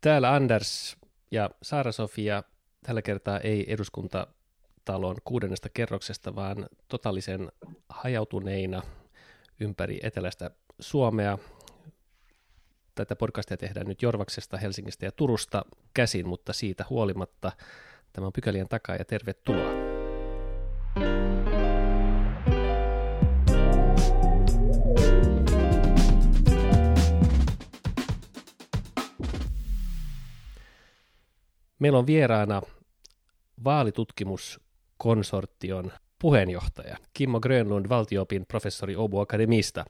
Täällä Anders ja Saara-Sofia tällä kertaa ei eduskuntatalon kuudennesta kerroksesta, vaan totaalisen hajautuneina ympäri etelästä Suomea. Tätä podcastia tehdään nyt Jorvaksesta, Helsingistä ja Turusta käsin, mutta siitä huolimatta tämä on pykälien takaa ja tervetuloa. Meillä on vieraana vaalitutkimuskonsortion puheenjohtaja Kimmo Grönlund, valtioopin professori Åbo Akademista.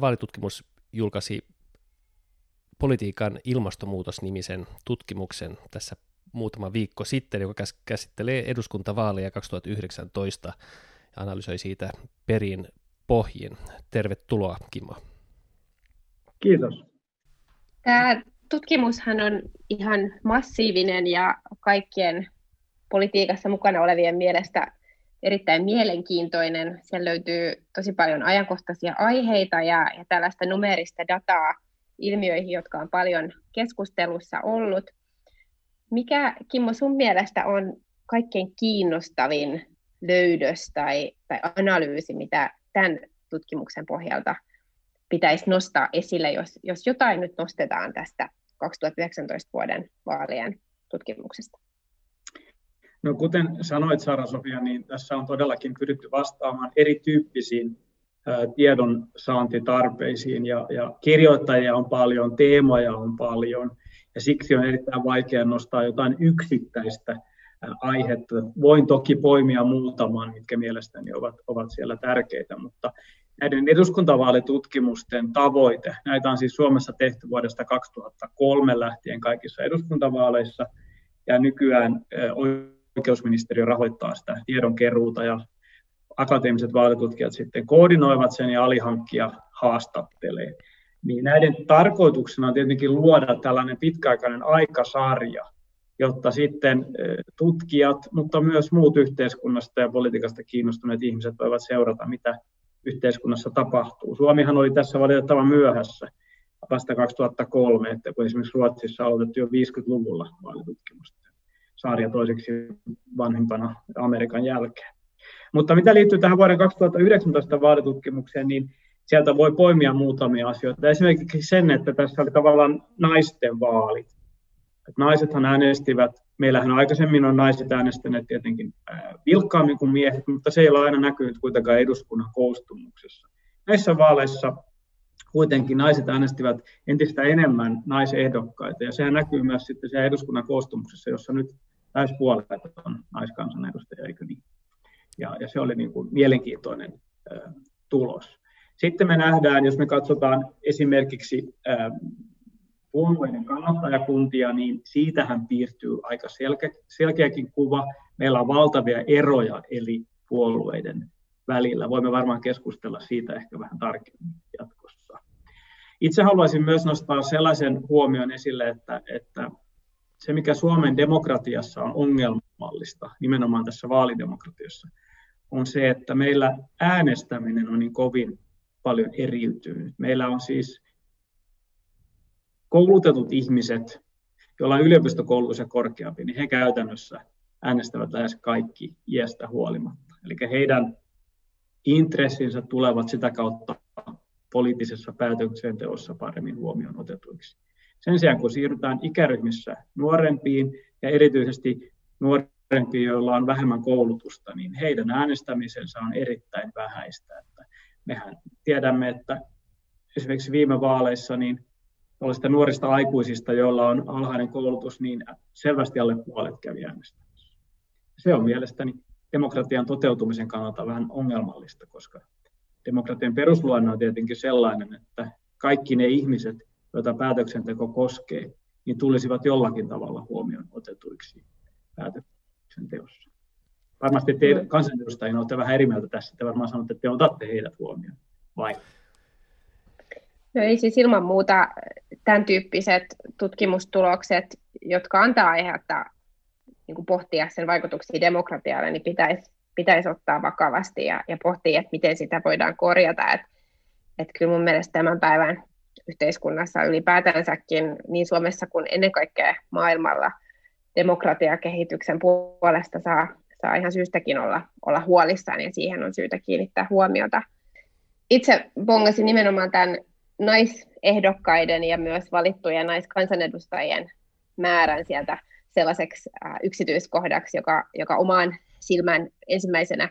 Vaalitutkimus julkaisi politiikan ilmastonmuutosnimisen tutkimuksen tässä muutama viikko sitten, joka käsittelee eduskuntavaaleja 2019 ja analysoi siitä perin pohjin. Tervetuloa, Kimmo. Kiitos. Tämä tutkimushan on ihan massiivinen ja kaikkien politiikassa mukana olevien mielestä erittäin mielenkiintoinen. Siellä löytyy tosi paljon ajankohtaisia aiheita ja, ja tällaista numerista dataa ilmiöihin, jotka on paljon keskustelussa ollut. Mikä, Kimmo, sun mielestä on kaikkein kiinnostavin löydös tai, tai analyysi, mitä tämän tutkimuksen pohjalta pitäisi nostaa esille, jos, jos jotain nyt nostetaan tästä 2019 vuoden vaalien tutkimuksesta? No kuten sanoit Sara-Sofia, niin tässä on todellakin pyritty vastaamaan erityyppisiin tiedon saantitarpeisiin ja, ja kirjoittajia on paljon, teemoja on paljon ja siksi on erittäin vaikea nostaa jotain yksittäistä aihetta. Voin toki poimia muutaman, mitkä mielestäni ovat, ovat siellä tärkeitä, mutta näiden eduskuntavaalitutkimusten tavoite, näitä on siis Suomessa tehty vuodesta 2003 lähtien kaikissa eduskuntavaaleissa, ja nykyään oikeusministeriö rahoittaa sitä tiedonkeruuta, ja akateemiset vaalitutkijat sitten koordinoivat sen ja alihankkija haastattelee. Niin näiden tarkoituksena on tietenkin luoda tällainen pitkäaikainen aikasarja, jotta sitten tutkijat, mutta myös muut yhteiskunnasta ja politiikasta kiinnostuneet ihmiset voivat seurata, mitä yhteiskunnassa tapahtuu. Suomihan oli tässä valitettavan myöhässä vasta 2003, että kun esimerkiksi Ruotsissa aloitettu jo 50-luvulla vaalitutkimusta. Saaria toiseksi vanhimpana Amerikan jälkeen. Mutta mitä liittyy tähän vuoden 2019 vaalitutkimukseen, niin sieltä voi poimia muutamia asioita. Esimerkiksi sen, että tässä oli tavallaan naisten vaalit. Naisethan äänestivät Meillähän aikaisemmin on naiset äänestäneet tietenkin vilkkaammin kuin miehet, mutta se ei ole aina näkynyt kuitenkaan eduskunnan koostumuksessa. Näissä vaaleissa kuitenkin naiset äänestivät entistä enemmän naisehdokkaita, ja sehän näkyy myös sitten siellä eduskunnan koostumuksessa, jossa nyt lähes puolet on naiskansanedustajia, eikö niin? Ja, ja se oli niin kuin mielenkiintoinen äh, tulos. Sitten me nähdään, jos me katsotaan esimerkiksi äh, puolueiden kannattajakuntia, niin siitähän piirtyy aika selkeä, selkeäkin kuva. Meillä on valtavia eroja eri puolueiden välillä. Voimme varmaan keskustella siitä ehkä vähän tarkemmin jatkossa. Itse haluaisin myös nostaa sellaisen huomion esille, että, että se mikä Suomen demokratiassa on ongelmallista, nimenomaan tässä vaalidemokratiassa, on se, että meillä äänestäminen on niin kovin paljon eriytynyt. Meillä on siis koulutetut ihmiset, joilla on yliopistokoulutus ja korkeampi, niin he käytännössä äänestävät lähes kaikki iästä huolimatta. Eli heidän intressinsä tulevat sitä kautta poliittisessa päätöksenteossa paremmin huomioon otetuiksi. Sen sijaan, kun siirrytään ikäryhmissä nuorempiin ja erityisesti nuorempiin, joilla on vähemmän koulutusta, niin heidän äänestämisensä on erittäin vähäistä. Että mehän tiedämme, että esimerkiksi viime vaaleissa niin tällaisista nuorista aikuisista, joilla on alhainen koulutus, niin selvästi alle puolet kävi äänestämässä. Se on mielestäni demokratian toteutumisen kannalta vähän ongelmallista, koska demokratian perusluonne on tietenkin sellainen, että kaikki ne ihmiset, joita päätöksenteko koskee, niin tulisivat jollakin tavalla huomioon otetuiksi päätöksenteossa. Varmasti te kansanedustajina olette vähän eri mieltä tässä, te varmaan sanotte, että te otatte heidät huomioon, vai? No ei siis ilman muuta tämän tyyppiset tutkimustulokset, jotka antaa aihetta niin pohtia sen vaikutuksia demokratialle, niin pitäisi, pitäisi ottaa vakavasti ja, ja pohtia, että miten sitä voidaan korjata. Et, et kyllä mun mielestä tämän päivän yhteiskunnassa ylipäätänsäkin niin Suomessa kuin ennen kaikkea maailmalla demokratiakehityksen puolesta saa, saa ihan syystäkin olla, olla huolissaan ja siihen on syytä kiinnittää huomiota. Itse bongasin nimenomaan tämän naisehdokkaiden ja myös valittujen naiskansanedustajien määrän sieltä sellaiseksi äh, yksityiskohdaksi, joka, joka omaan silmään ensimmäisenä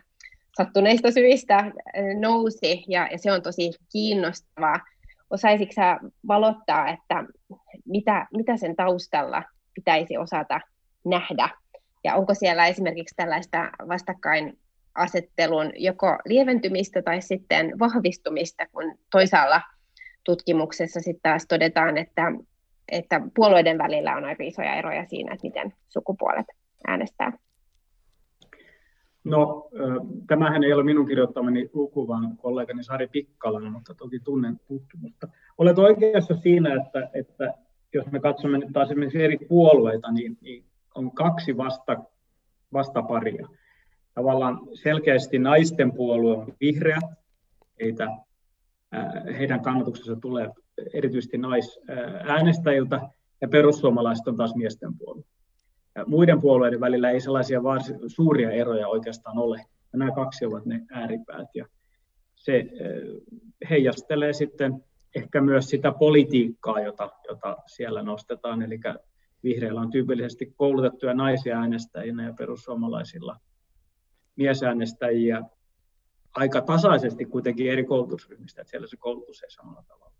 sattuneista syistä äh, nousi, ja, ja se on tosi kiinnostavaa. Osaisitko sä valottaa, että mitä, mitä sen taustalla pitäisi osata nähdä, ja onko siellä esimerkiksi tällaista vastakkainasettelun joko lieventymistä tai sitten vahvistumista, kun toisaalla tutkimuksessa sitten taas todetaan, että, että puolueiden välillä on aika isoja eroja siinä, että miten sukupuolet äänestää. No, tämähän ei ole minun kirjoittamani luku, vaan kollegani Sari Pikkalan, mutta toki tunnen tutkimusta. Olet oikeassa siinä, että, että jos me katsomme nyt taas esimerkiksi eri puolueita, niin, niin on kaksi vasta, vastaparia. Tavallaan selkeästi naisten puolue on vihreä, heitä, heidän kannatuksensa tulee erityisesti naisäänestäjiltä, ja perussuomalaiset on taas miesten puolue muiden puolueiden välillä ei sellaisia suuria eroja oikeastaan ole. Ja nämä kaksi ovat ne ääripäät. Ja se heijastelee sitten ehkä myös sitä politiikkaa, jota, jota siellä nostetaan. Eli vihreillä on tyypillisesti koulutettuja naisia äänestäjinä ja perussuomalaisilla miesäänestäjiä aika tasaisesti kuitenkin eri koulutusryhmistä, että siellä se koulutus ei samalla tavalla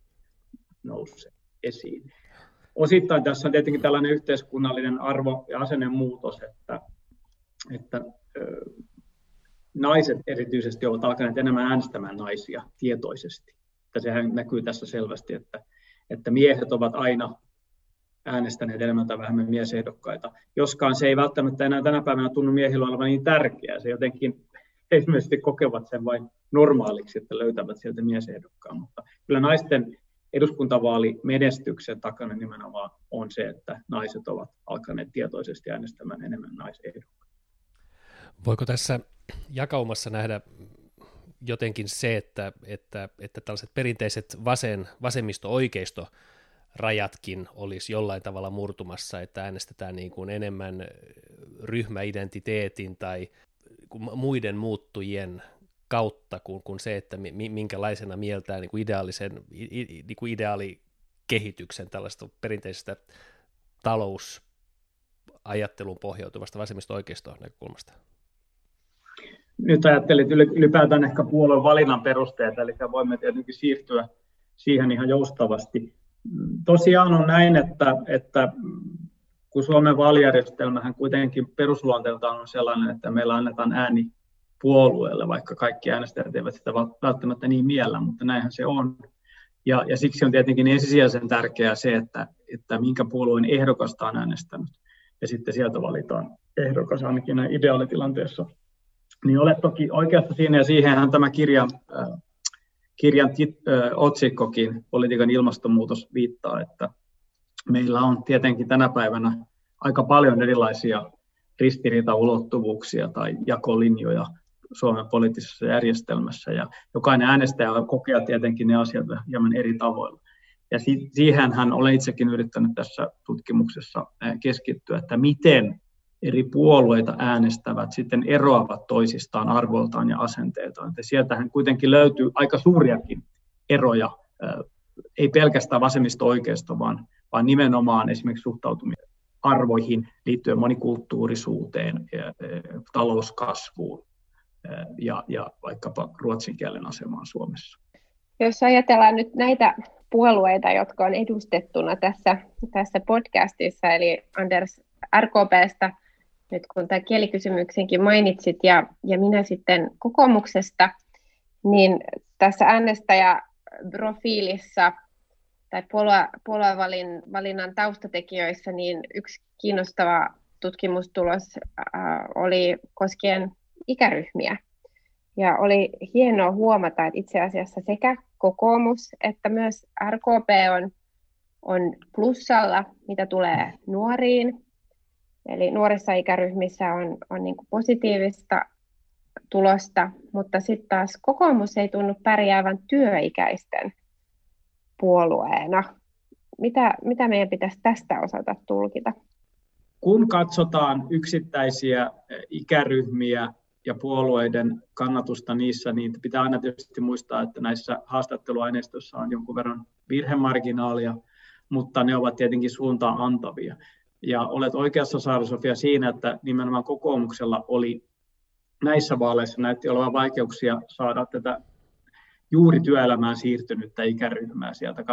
nouse esiin osittain tässä on tietenkin tällainen yhteiskunnallinen arvo- ja asennemuutos, että, että naiset erityisesti ovat alkaneet enemmän äänestämään naisia tietoisesti. Että sehän näkyy tässä selvästi, että, että miehet ovat aina äänestäneet enemmän tai vähemmän miesehdokkaita, joskaan se ei välttämättä enää tänä päivänä tunnu miehillä olevan niin tärkeää. Se jotenkin esimerkiksi kokevat sen vain normaaliksi, että löytävät sieltä miesehdokkaan, mutta kyllä naisten eduskuntavaalimenestyksen takana nimenomaan on se, että naiset ovat alkaneet tietoisesti äänestämään enemmän naisehdokkaita. Voiko tässä jakaumassa nähdä jotenkin se, että, että, että tällaiset perinteiset vasen, vasemmisto-oikeisto rajatkin olisi jollain tavalla murtumassa, että äänestetään niin kuin enemmän ryhmäidentiteetin tai muiden muuttujien kautta kuin, kuin se, että minkälaisena mieltää niin kuin ideaalisen, niin kuin ideaalikehityksen tällaista perinteisestä talousajatteluun pohjautuvasta vasemmista oikeistoon näkökulmasta? Nyt ajattelit ylipäätään ehkä puolueen valinnan perusteet, eli voimme tietenkin siirtyä siihen ihan joustavasti. Tosiaan on näin, että, että kun Suomen vaalijärjestelmähän kuitenkin perusluonteeltaan on sellainen, että meillä annetaan ääni puolueelle, vaikka kaikki äänestäjät eivät sitä välttämättä niin miellä, mutta näinhän se on. Ja, ja siksi on tietenkin ensisijaisen tärkeää se, että, että minkä puolueen ehdokasta on äänestänyt. Ja sitten sieltä valitaan ehdokas ainakin näin ideaalitilanteessa. Niin olet toki oikeassa siinä, ja siihenhän tämä kirja, äh, kirjan tit, äh, otsikkokin, politiikan ilmastonmuutos, viittaa, että meillä on tietenkin tänä päivänä aika paljon erilaisia ristiriitaulottuvuuksia tai jakolinjoja Suomen poliittisessa järjestelmässä ja jokainen äänestäjä kokee tietenkin ne asiat hieman eri tavoilla. Ja siihenhän olen itsekin yrittänyt tässä tutkimuksessa keskittyä, että miten eri puolueita äänestävät sitten eroavat toisistaan arvoltaan ja asenteiltaan. Että sieltähän kuitenkin löytyy aika suuriakin eroja, ei pelkästään vasemmista oikeasta, vaan, vaan nimenomaan esimerkiksi suhtautuminen arvoihin liittyen monikulttuurisuuteen, talouskasvuun, ja, ja vaikkapa ruotsin kielen asemaan Suomessa. Jos ajatellaan nyt näitä puolueita, jotka on edustettuna tässä, tässä podcastissa, eli Anders RKPstä, nyt kun tämä kielikysymyksenkin mainitsit, ja, ja minä sitten kokoomuksesta, niin tässä äänestäjäprofiilissa tai puoluevalinnan taustatekijöissä, niin yksi kiinnostava tutkimustulos äh, oli koskien ikäryhmiä. Ja oli hienoa huomata, että itse asiassa sekä kokoomus että myös RKP on, on plussalla, mitä tulee nuoriin. Eli nuorissa ikäryhmissä on, on niin positiivista tulosta, mutta sitten taas kokoomus ei tunnu pärjäävän työikäisten puolueena. Mitä, mitä meidän pitäisi tästä osata tulkita? Kun katsotaan yksittäisiä ikäryhmiä ja puolueiden kannatusta niissä, niin pitää aina tietysti muistaa, että näissä haastatteluaineistoissa on jonkun verran virhemarginaalia, mutta ne ovat tietenkin suuntaan antavia. Ja olet oikeassa, Saara Sofia, siinä, että nimenomaan kokoomuksella oli näissä vaaleissa näytti olevan vaikeuksia saada tätä juuri työelämään siirtynyttä ikäryhmää sieltä 25-35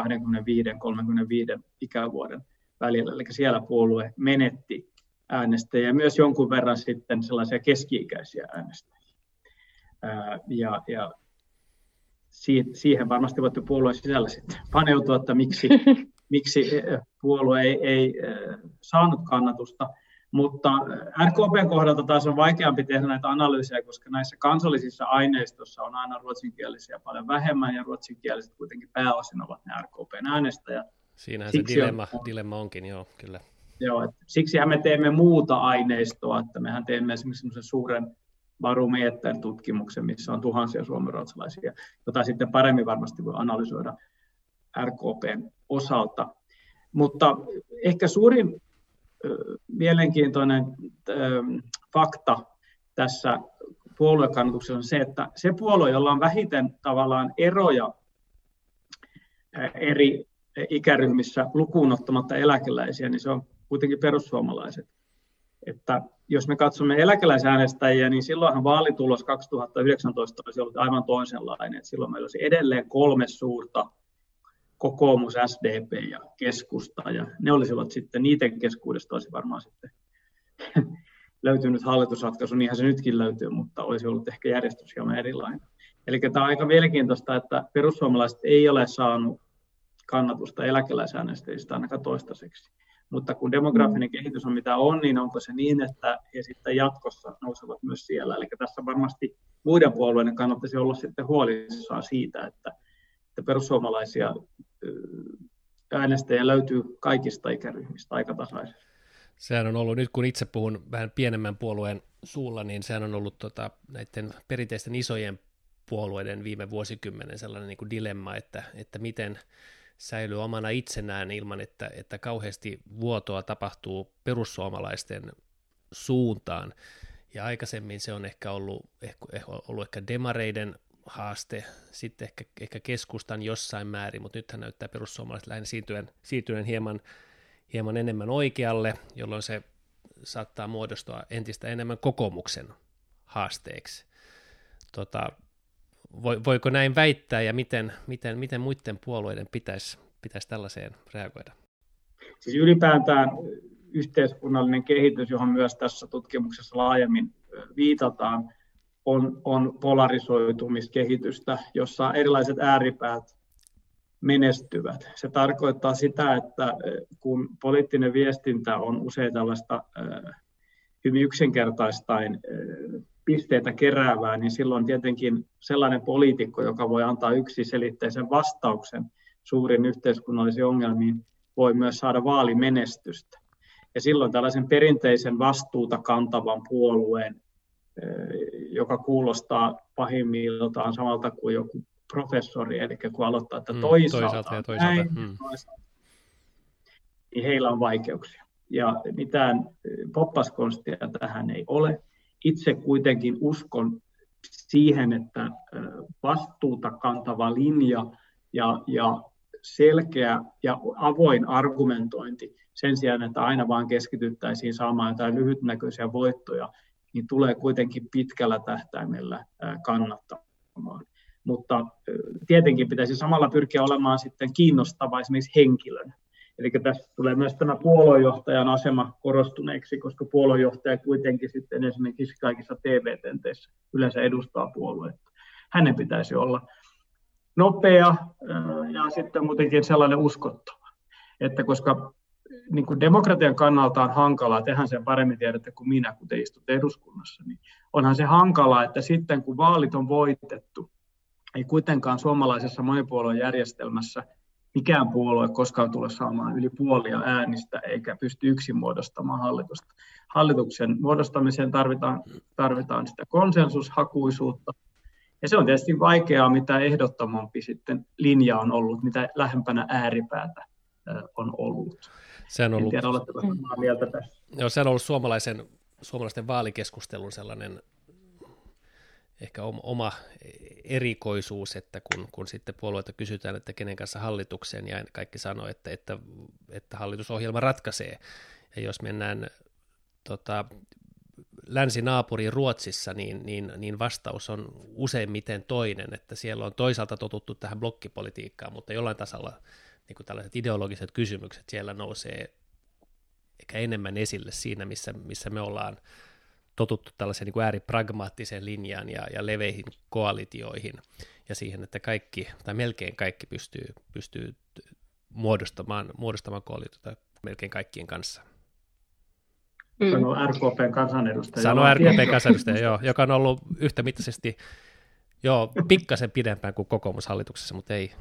ikävuoden välillä. Eli siellä puolue menetti äänestäjiä, myös jonkun verran sitten sellaisia keski-ikäisiä äänestäjiä. Ja, ja siihen varmasti voitte puolueen sisällä sitten paneutua, että miksi, miksi puolue ei, ei saanut kannatusta. Mutta RKPn kohdalta taas on vaikeampi tehdä näitä analyysejä, koska näissä kansallisissa aineistossa on aina ruotsinkielisiä paljon vähemmän, ja ruotsinkieliset kuitenkin pääosin ovat ne RKPn äänestäjät. Siinähän Siksi se dilemma, on, dilemma onkin, joo, kyllä. Joo, että siksihän me teemme muuta aineistoa, että mehän teemme esimerkiksi semmoisen suuren barometer-tutkimuksen, missä on tuhansia suomenruotsalaisia, jota sitten paremmin varmasti voi analysoida RKPn osalta. Mutta ehkä suurin mielenkiintoinen fakta tässä puoluekannatuksessa on se, että se puolue, jolla on vähiten tavallaan eroja eri ikäryhmissä lukuun ottamatta eläkeläisiä, niin se on kuitenkin perussuomalaiset. Että jos me katsomme eläkeläisäänestäjiä, niin silloinhan vaalitulos 2019 olisi ollut aivan toisenlainen. Silloin meillä olisi edelleen kolme suurta kokoomus, SDP ja keskusta, ja ne olisivat sitten, niiden keskuudesta olisi varmaan sitten löytynyt hallitusratkaisu, niinhän se nytkin löytyy, mutta olisi ollut ehkä järjestys hieman erilainen. Eli tämä on aika mielenkiintoista, että perussuomalaiset ei ole saanut kannatusta eläkeläisäänestäjistä ainakaan toistaiseksi. Mutta kun demografinen mm. kehitys on mitä on, niin onko se niin, että he sitten jatkossa nousevat myös siellä. Eli tässä varmasti muiden puolueiden kannattaisi olla sitten huolissaan siitä, että, että perussuomalaisia äänestäjä löytyy kaikista ikäryhmistä aika tasaisesti. Sehän on ollut, nyt kun itse puhun vähän pienemmän puolueen suulla, niin sehän on ollut tota, näiden perinteisten isojen puolueiden viime vuosikymmenen sellainen niin kuin dilemma, että, että miten säilyy omana itsenään ilman, että, että kauheasti vuotoa tapahtuu perussuomalaisten suuntaan. Ja aikaisemmin se on ehkä ollut, ehkä, ollut ehkä demareiden haaste, sitten ehkä, ehkä keskustan jossain määrin, mutta nythän näyttää perussuomalaiset lähinnä siirtyen, siirtyen hieman, hieman enemmän oikealle, jolloin se saattaa muodostua entistä enemmän kokoomuksen haasteeksi. Tota, voiko näin väittää ja miten, miten, miten muiden puolueiden pitäisi, pitäisi tällaiseen reagoida? Siis ylipäätään yhteiskunnallinen kehitys, johon myös tässä tutkimuksessa laajemmin viitataan, on, on polarisoitumiskehitystä, jossa erilaiset ääripäät menestyvät. Se tarkoittaa sitä, että kun poliittinen viestintä on usein tällaista hyvin yksinkertaistain pisteitä keräävää, niin silloin tietenkin sellainen poliitikko, joka voi antaa yksiselitteisen vastauksen suurin yhteiskunnallisiin ongelmiin, voi myös saada vaalimenestystä. Ja silloin tällaisen perinteisen vastuuta kantavan puolueen, joka kuulostaa pahimmiltaan samalta kuin joku professori, eli kun aloittaa, että mm, toisaalta, toisaalta, ja toisaalta. Näin, mm. toisaalta, niin heillä on vaikeuksia. Ja mitään poppaskonstia tähän ei ole itse kuitenkin uskon siihen, että vastuuta kantava linja ja, ja selkeä ja avoin argumentointi sen sijaan, että aina vaan keskityttäisiin saamaan jotain lyhytnäköisiä voittoja, niin tulee kuitenkin pitkällä tähtäimellä kannattamaan. Mutta tietenkin pitäisi samalla pyrkiä olemaan sitten kiinnostava esimerkiksi henkilön. Eli tässä tulee myös tämä puoluejohtajan asema korostuneeksi, koska puoluejohtaja kuitenkin sitten esimerkiksi kaikissa TV-tenteissä yleensä edustaa puoluetta. Hänen pitäisi olla nopea ja sitten muutenkin sellainen uskottava. Että koska niin kuin demokratian kannalta on hankalaa, tehän sen paremmin tiedätte kuin minä, kun te istutte eduskunnassa, niin onhan se hankalaa, että sitten kun vaalit on voitettu, ei kuitenkaan suomalaisessa monipuoluejärjestelmässä mikään puolue koskaan tule saamaan yli puolia äänistä eikä pysty yksin muodostamaan hallitusta. Hallituksen muodostamiseen tarvitaan, tarvitaan sitä konsensushakuisuutta Ja se on tietysti vaikeaa, mitä ehdottomampi sitten linja on ollut, mitä lähempänä ääripäätä on ollut. Se on ollut, en tiedä, oletteko samaa mieltä tässä. Joo, se on ollut suomalaisen, suomalaisten vaalikeskustelun sellainen ehkä oma erikoisuus, että kun, kun sitten puolueita kysytään, että kenen kanssa hallitukseen, ja kaikki sanoo, että, että, että hallitusohjelma ratkaisee. Ja jos mennään tota, länsinaapuri Ruotsissa, niin, niin, niin vastaus on useimmiten toinen, että siellä on toisaalta totuttu tähän blokkipolitiikkaan, mutta jollain tasalla niin kuin tällaiset ideologiset kysymykset siellä nousee ehkä enemmän esille siinä, missä, missä me ollaan totuttu tällaiseen niin kuin ääripragmaattiseen linjaan ja, ja leveihin koalitioihin ja siihen, että kaikki tai melkein kaikki pystyy, pystyy muodostamaan, muodostamaan koalitiota melkein kaikkien kanssa. Mm. Sanoo RKPn kansanedustaja. Sanoo RKPn kansanedustaja, joo, joka on ollut yhtä mittaisesti joo, pikkasen pidempään kuin kokoomushallituksessa, mutta ei,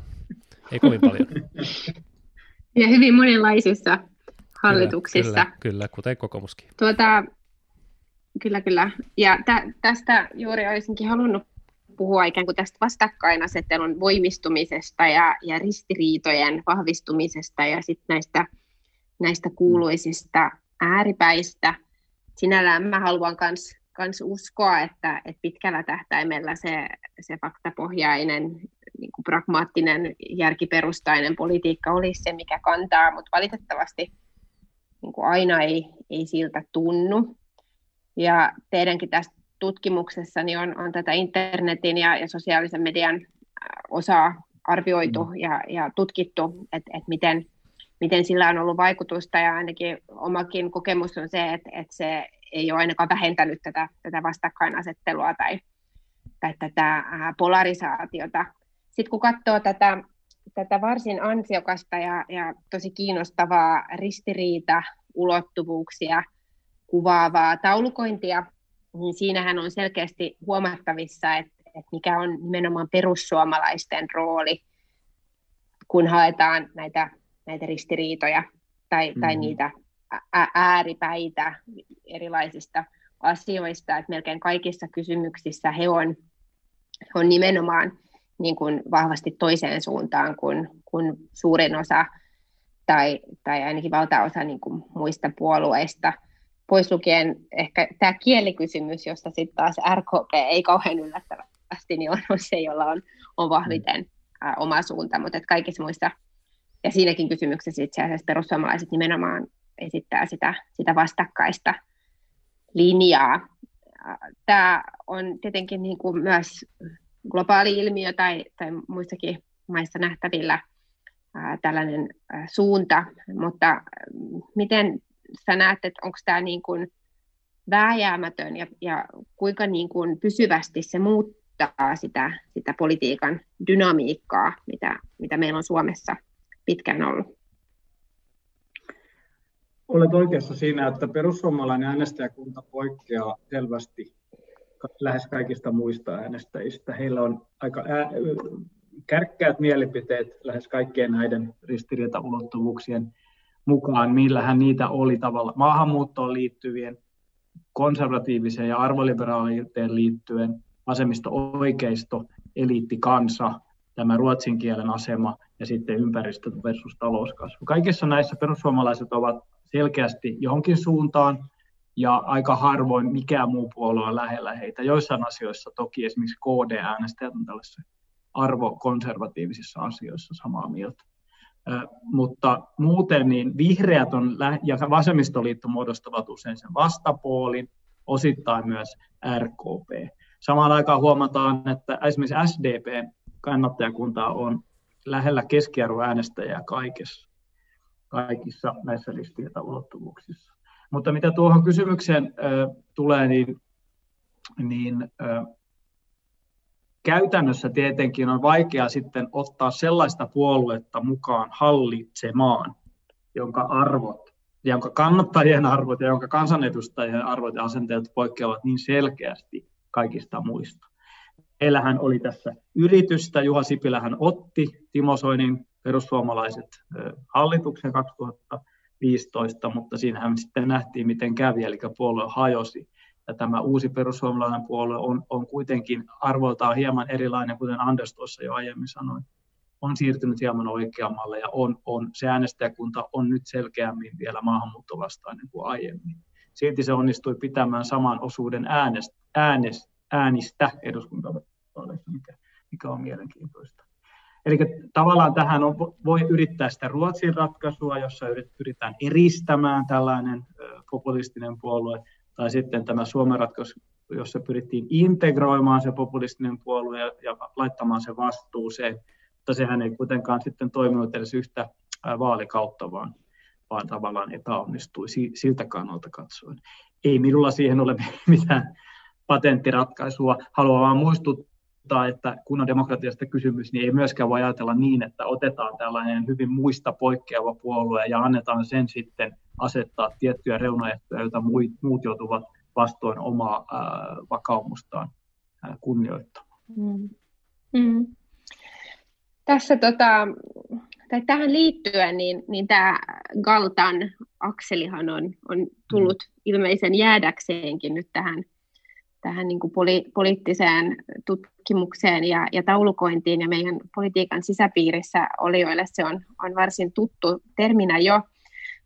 ei kovin paljon. Ja hyvin monenlaisissa hallituksissa. Kyllä, kyllä, kyllä kuten kokoomuskin. Tuota, kyllä, kyllä. Ja tä, tästä juuri olisinkin halunnut puhua ikään kuin tästä vastakkainasettelun voimistumisesta ja, ja ristiriitojen vahvistumisesta ja sitten näistä, näistä kuuluisista ääripäistä. Sinällään mä haluan myös kans uskoa, että, että pitkällä tähtäimellä se, se faktapohjainen, niin kuin pragmaattinen, järkiperustainen politiikka olisi se, mikä kantaa, mutta valitettavasti niin kuin aina ei, ei siltä tunnu. Ja teidänkin tässä tutkimuksessa niin on, on tätä internetin ja, ja sosiaalisen median osaa arvioitu mm. ja, ja tutkittu, että, että miten, miten sillä on ollut vaikutusta ja ainakin omakin kokemus on se, että, että se ei ole ainakaan vähentänyt tätä, tätä vastakkainasettelua tai, tai tätä polarisaatiota. Sitten kun katsoo tätä, tätä varsin ansiokasta ja, ja tosi kiinnostavaa ristiriita, ulottuvuuksia kuvaavaa taulukointia, niin siinähän on selkeästi huomattavissa, että, että mikä on nimenomaan perussuomalaisten rooli, kun haetaan näitä näitä ristiriitoja tai, mm. tai niitä ääripäitä erilaisista asioista, että melkein kaikissa kysymyksissä he on, he on nimenomaan niin kuin vahvasti toiseen suuntaan kuin, kuin suurin osa tai, tai ainakin valtaosa niin kuin muista puolueista. Pois lukien ehkä tämä kielikysymys, josta sitten taas RKP ei kauhean yllättävästi, niin on, on se, jolla on, on vahviten ä, oma suunta, mutta kaikissa muissa ja siinäkin kysymyksessä itse asiassa perussuomalaiset nimenomaan esittää sitä, sitä vastakkaista linjaa. Tämä on tietenkin niin kuin myös globaali ilmiö tai, tai muissakin maissa nähtävillä ää, tällainen ää, suunta, mutta miten sä näet, että onko tämä niin kuin vääjäämätön ja, ja kuinka niin kuin pysyvästi se muuttaa sitä, sitä politiikan dynamiikkaa, mitä, mitä meillä on Suomessa pitkään ollut. Olet oikeassa siinä, että perussuomalainen äänestäjäkunta poikkeaa selvästi lähes kaikista muista äänestäjistä. Heillä on aika ää, kärkkäät mielipiteet lähes kaikkien näiden ristiriitaulottuvuuksien mukaan, millähän niitä oli tavalla maahanmuuttoon liittyvien, konservatiiviseen ja arvoliberaaliuteen liittyen, vasemmisto oikeisto, eliitti kansa, tämä ruotsin kielen asema ja sitten ympäristö versus talouskasvu. Kaikissa näissä perussuomalaiset ovat selkeästi johonkin suuntaan ja aika harvoin mikään muu puolue on lähellä heitä. Joissain asioissa toki esimerkiksi KD-äänestäjät on tällaisissa arvokonservatiivisissa asioissa samaa mieltä. mutta muuten niin vihreät on ja vasemmistoliitto muodostavat usein sen vastapuolin, osittain myös RKP. Samaan aikaan huomataan, että esimerkiksi SDP kannattajakunta on lähellä keskiarvoäänestäjää kaikessa, kaikissa näissä ulottuvuuksissa. Mutta mitä tuohon kysymykseen äh, tulee, niin, niin käytännössä tietenkin on vaikea sitten ottaa sellaista puoluetta mukaan hallitsemaan, jonka arvot, jonka kannattajien arvot ja jonka kansanedustajien arvot ja asenteet poikkeavat niin selkeästi kaikista muista. Meillähän oli tässä yritystä, Juha Sipilähän otti Timo Soinin perussuomalaiset hallituksen 2015, mutta siinähän sitten nähtiin, miten kävi, eli puolue hajosi. tämä uusi perussuomalainen puolue on, on kuitenkin arvoltaan hieman erilainen, kuten Anders tuossa jo aiemmin sanoi, on siirtynyt hieman oikeammalle ja on, on, se äänestäjäkunta on nyt selkeämmin vielä maahanmuuttovastainen kuin aiemmin. Silti se onnistui pitämään saman osuuden äänest, äänest, äänistä eduskuntavaaleissa, mikä, mikä on mielenkiintoista. Eli tavallaan tähän on, voi yrittää sitä Ruotsin ratkaisua, jossa yritetään eristämään tällainen populistinen puolue, tai sitten tämä Suomen ratkaisu, jossa pyrittiin integroimaan se populistinen puolue ja, laittamaan se vastuuseen, mutta sehän ei kuitenkaan sitten toiminut edes yhtä vaalikautta, vaan, vaan tavallaan epäonnistui siltä kannalta katsoen. Ei minulla siihen ole mitään patenttiratkaisua. Haluan vain muistuttaa, että kun on demokratiasta kysymys, niin ei myöskään voi ajatella niin, että otetaan tällainen hyvin muista poikkeava puolue ja annetaan sen sitten asettaa tiettyjä reunaehtoja, joita muut joutuvat vastoin omaa ää, vakaumustaan ää, kunnioittamaan. Mm. Mm. Tässä tota, tai tähän liittyen, niin, niin tämä Galtan akselihan on, on tullut mm. ilmeisen jäädäkseenkin nyt tähän, tähän niin kuin poli, poliittiseen tutkimukseen ja, ja taulukointiin, ja meidän politiikan sisäpiirissä olijoille se on, on varsin tuttu terminä jo,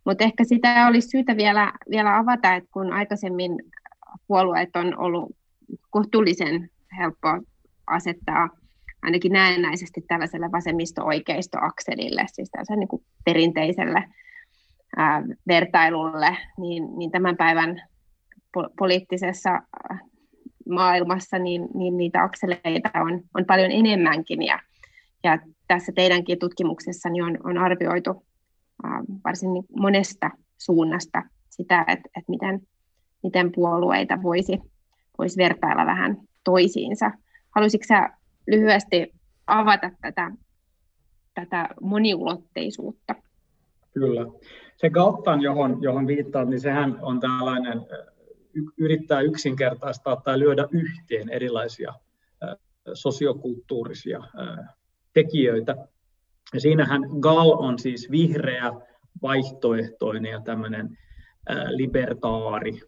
mutta ehkä sitä olisi syytä vielä, vielä avata, että kun aikaisemmin puolueet on ollut kohtuullisen helppo asettaa ainakin näennäisesti tällaiselle vasemmisto-oikeisto-akselille, siis tällaiselle niin kuin perinteiselle ää, vertailulle, niin, niin tämän päivän po- poliittisessa maailmassa niin, niin niitä akseleita on, on paljon enemmänkin ja, ja tässä teidänkin tutkimuksessani on, on arvioitu ää, varsin niin monesta suunnasta sitä, että, että miten, miten puolueita voisi, voisi vertailla vähän toisiinsa. Haluaisitko sä lyhyesti avata tätä, tätä moniulotteisuutta? Kyllä. Se Galtan, johon, johon viittaat, niin sehän on tällainen, yrittää yksinkertaistaa tai lyödä yhteen erilaisia sosiokulttuurisia tekijöitä. Ja siinähän Gal on siis vihreä, vaihtoehtoinen ja tämmöinen libertaari,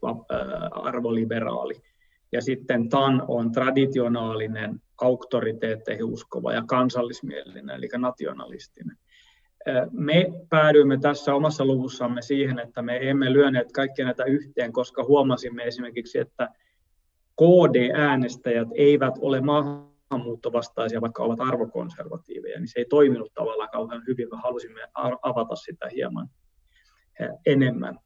arvoliberaali. Ja sitten TAN on traditionaalinen, auktoriteetteihin uskova ja kansallismielinen, eli nationalistinen. Me päädyimme tässä omassa luvussamme siihen, että me emme lyöneet kaikkia näitä yhteen, koska huomasimme esimerkiksi, että KD-äänestäjät eivät ole maahanmuuttovastaisia, vaikka ovat arvokonservatiiveja, niin se ei toiminut tavallaan kauhean hyvin, vaan halusimme avata sitä hieman enemmän.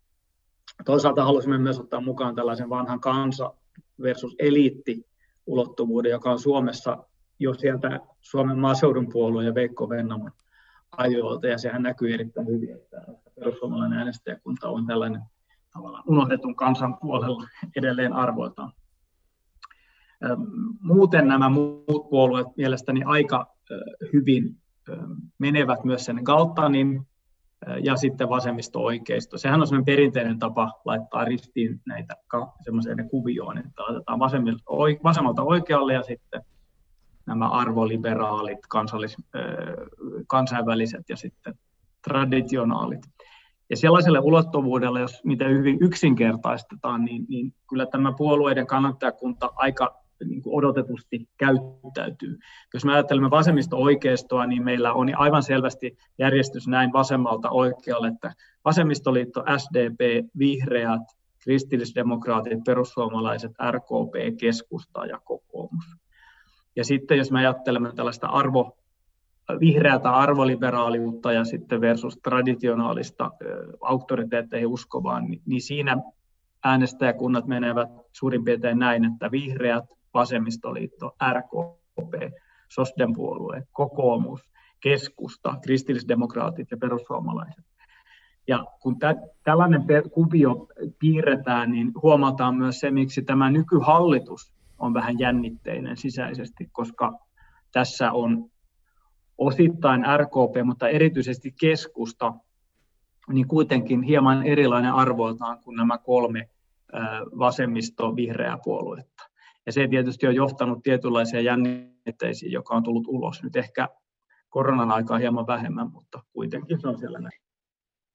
Toisaalta halusimme myös ottaa mukaan tällaisen vanhan kansa versus eliitti ulottuvuuden, joka on Suomessa jo sieltä Suomen maaseudun puolueen ja Veikko Vennamon ajoilta, ja sehän näkyy erittäin hyvin, että perussuomalainen äänestäjäkunta on tällainen tavallaan unohdetun kansan puolella edelleen arvoiltaan. Muuten nämä muut puolueet mielestäni aika hyvin menevät myös sen Galtanin ja sitten vasemmisto-oikeisto. Sehän on semmoinen perinteinen tapa laittaa ristiin näitä semmoiseen kuvioon, että otetaan vasemmalta oikealle ja sitten nämä arvoliberaalit, kansallis, kansainväliset ja sitten traditionaalit. Ja sellaiselle ulottuvuudelle, jos mitä hyvin yksinkertaistetaan, niin, niin kyllä tämä puolueiden kannattajakunta aika niin kuin odotetusti käyttäytyy. Jos me ajattelemme vasemmisto-oikeistoa, niin meillä on aivan selvästi järjestys näin vasemmalta oikealle, että vasemmistoliitto, SDP, vihreät, kristillisdemokraatit, perussuomalaiset, RKP, keskusta ja kokoomus. Ja sitten jos me ajattelemme tällaista arvo, vihreätä arvoliberaaliutta ja sitten versus traditionaalista auktoriteetteihin uskovaan, niin, niin siinä äänestäjäkunnat menevät suurin piirtein näin, että vihreät, vasemmistoliitto, RKP, Sosden puolue, kokoomus, keskusta, kristillisdemokraatit ja perussuomalaiset. Ja kun tä, tällainen kuvio piirretään, niin huomataan myös se, miksi tämä nykyhallitus on vähän jännitteinen sisäisesti, koska tässä on osittain RKP, mutta erityisesti keskusta, niin kuitenkin hieman erilainen arvoiltaan kuin nämä kolme vasemmisto-vihreää puoluetta. Ja se tietysti on johtanut tietynlaisia jännitteisiin, joka on tullut ulos. Nyt ehkä koronan aikaa hieman vähemmän, mutta kuitenkin se on siellä näin.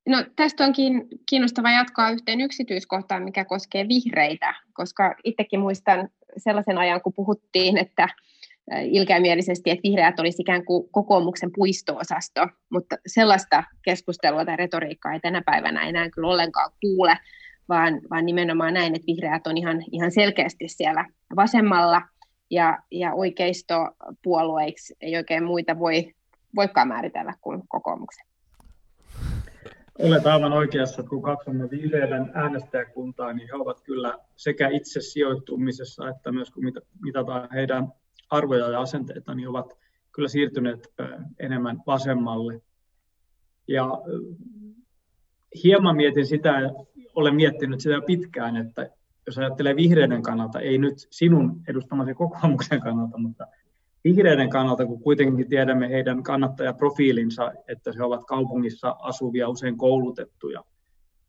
No, tästä onkin kiinnostava jatkaa yhteen yksityiskohtaan, mikä koskee vihreitä, koska itsekin muistan sellaisen ajan, kun puhuttiin, että ilkeämielisesti, että vihreät olisi ikään kuin kokoomuksen puistoosasto, mutta sellaista keskustelua tai retoriikkaa ei tänä päivänä enää kyllä ollenkaan kuule, vaan, vaan nimenomaan näin, että vihreät on ihan, ihan selkeästi siellä vasemmalla ja, ja oikeistopuolueiksi ei oikein muita voi, voikaan määritellä kuin kokoomuksen. Olet aivan oikeassa, kun katsomme vihreiden äänestäjäkuntaa, niin he ovat kyllä sekä itse sijoittumisessa että myös kun mitataan heidän arvoja ja asenteita, niin ovat kyllä siirtyneet enemmän vasemmalle. Ja hieman mietin sitä, olen miettinyt sitä pitkään, että jos ajattelee vihreiden kannalta, ei nyt sinun edustamasi kokoomuksen kannalta, mutta vihreiden kannalta, kun kuitenkin tiedämme heidän kannattajaprofiilinsa, että he ovat kaupungissa asuvia, usein koulutettuja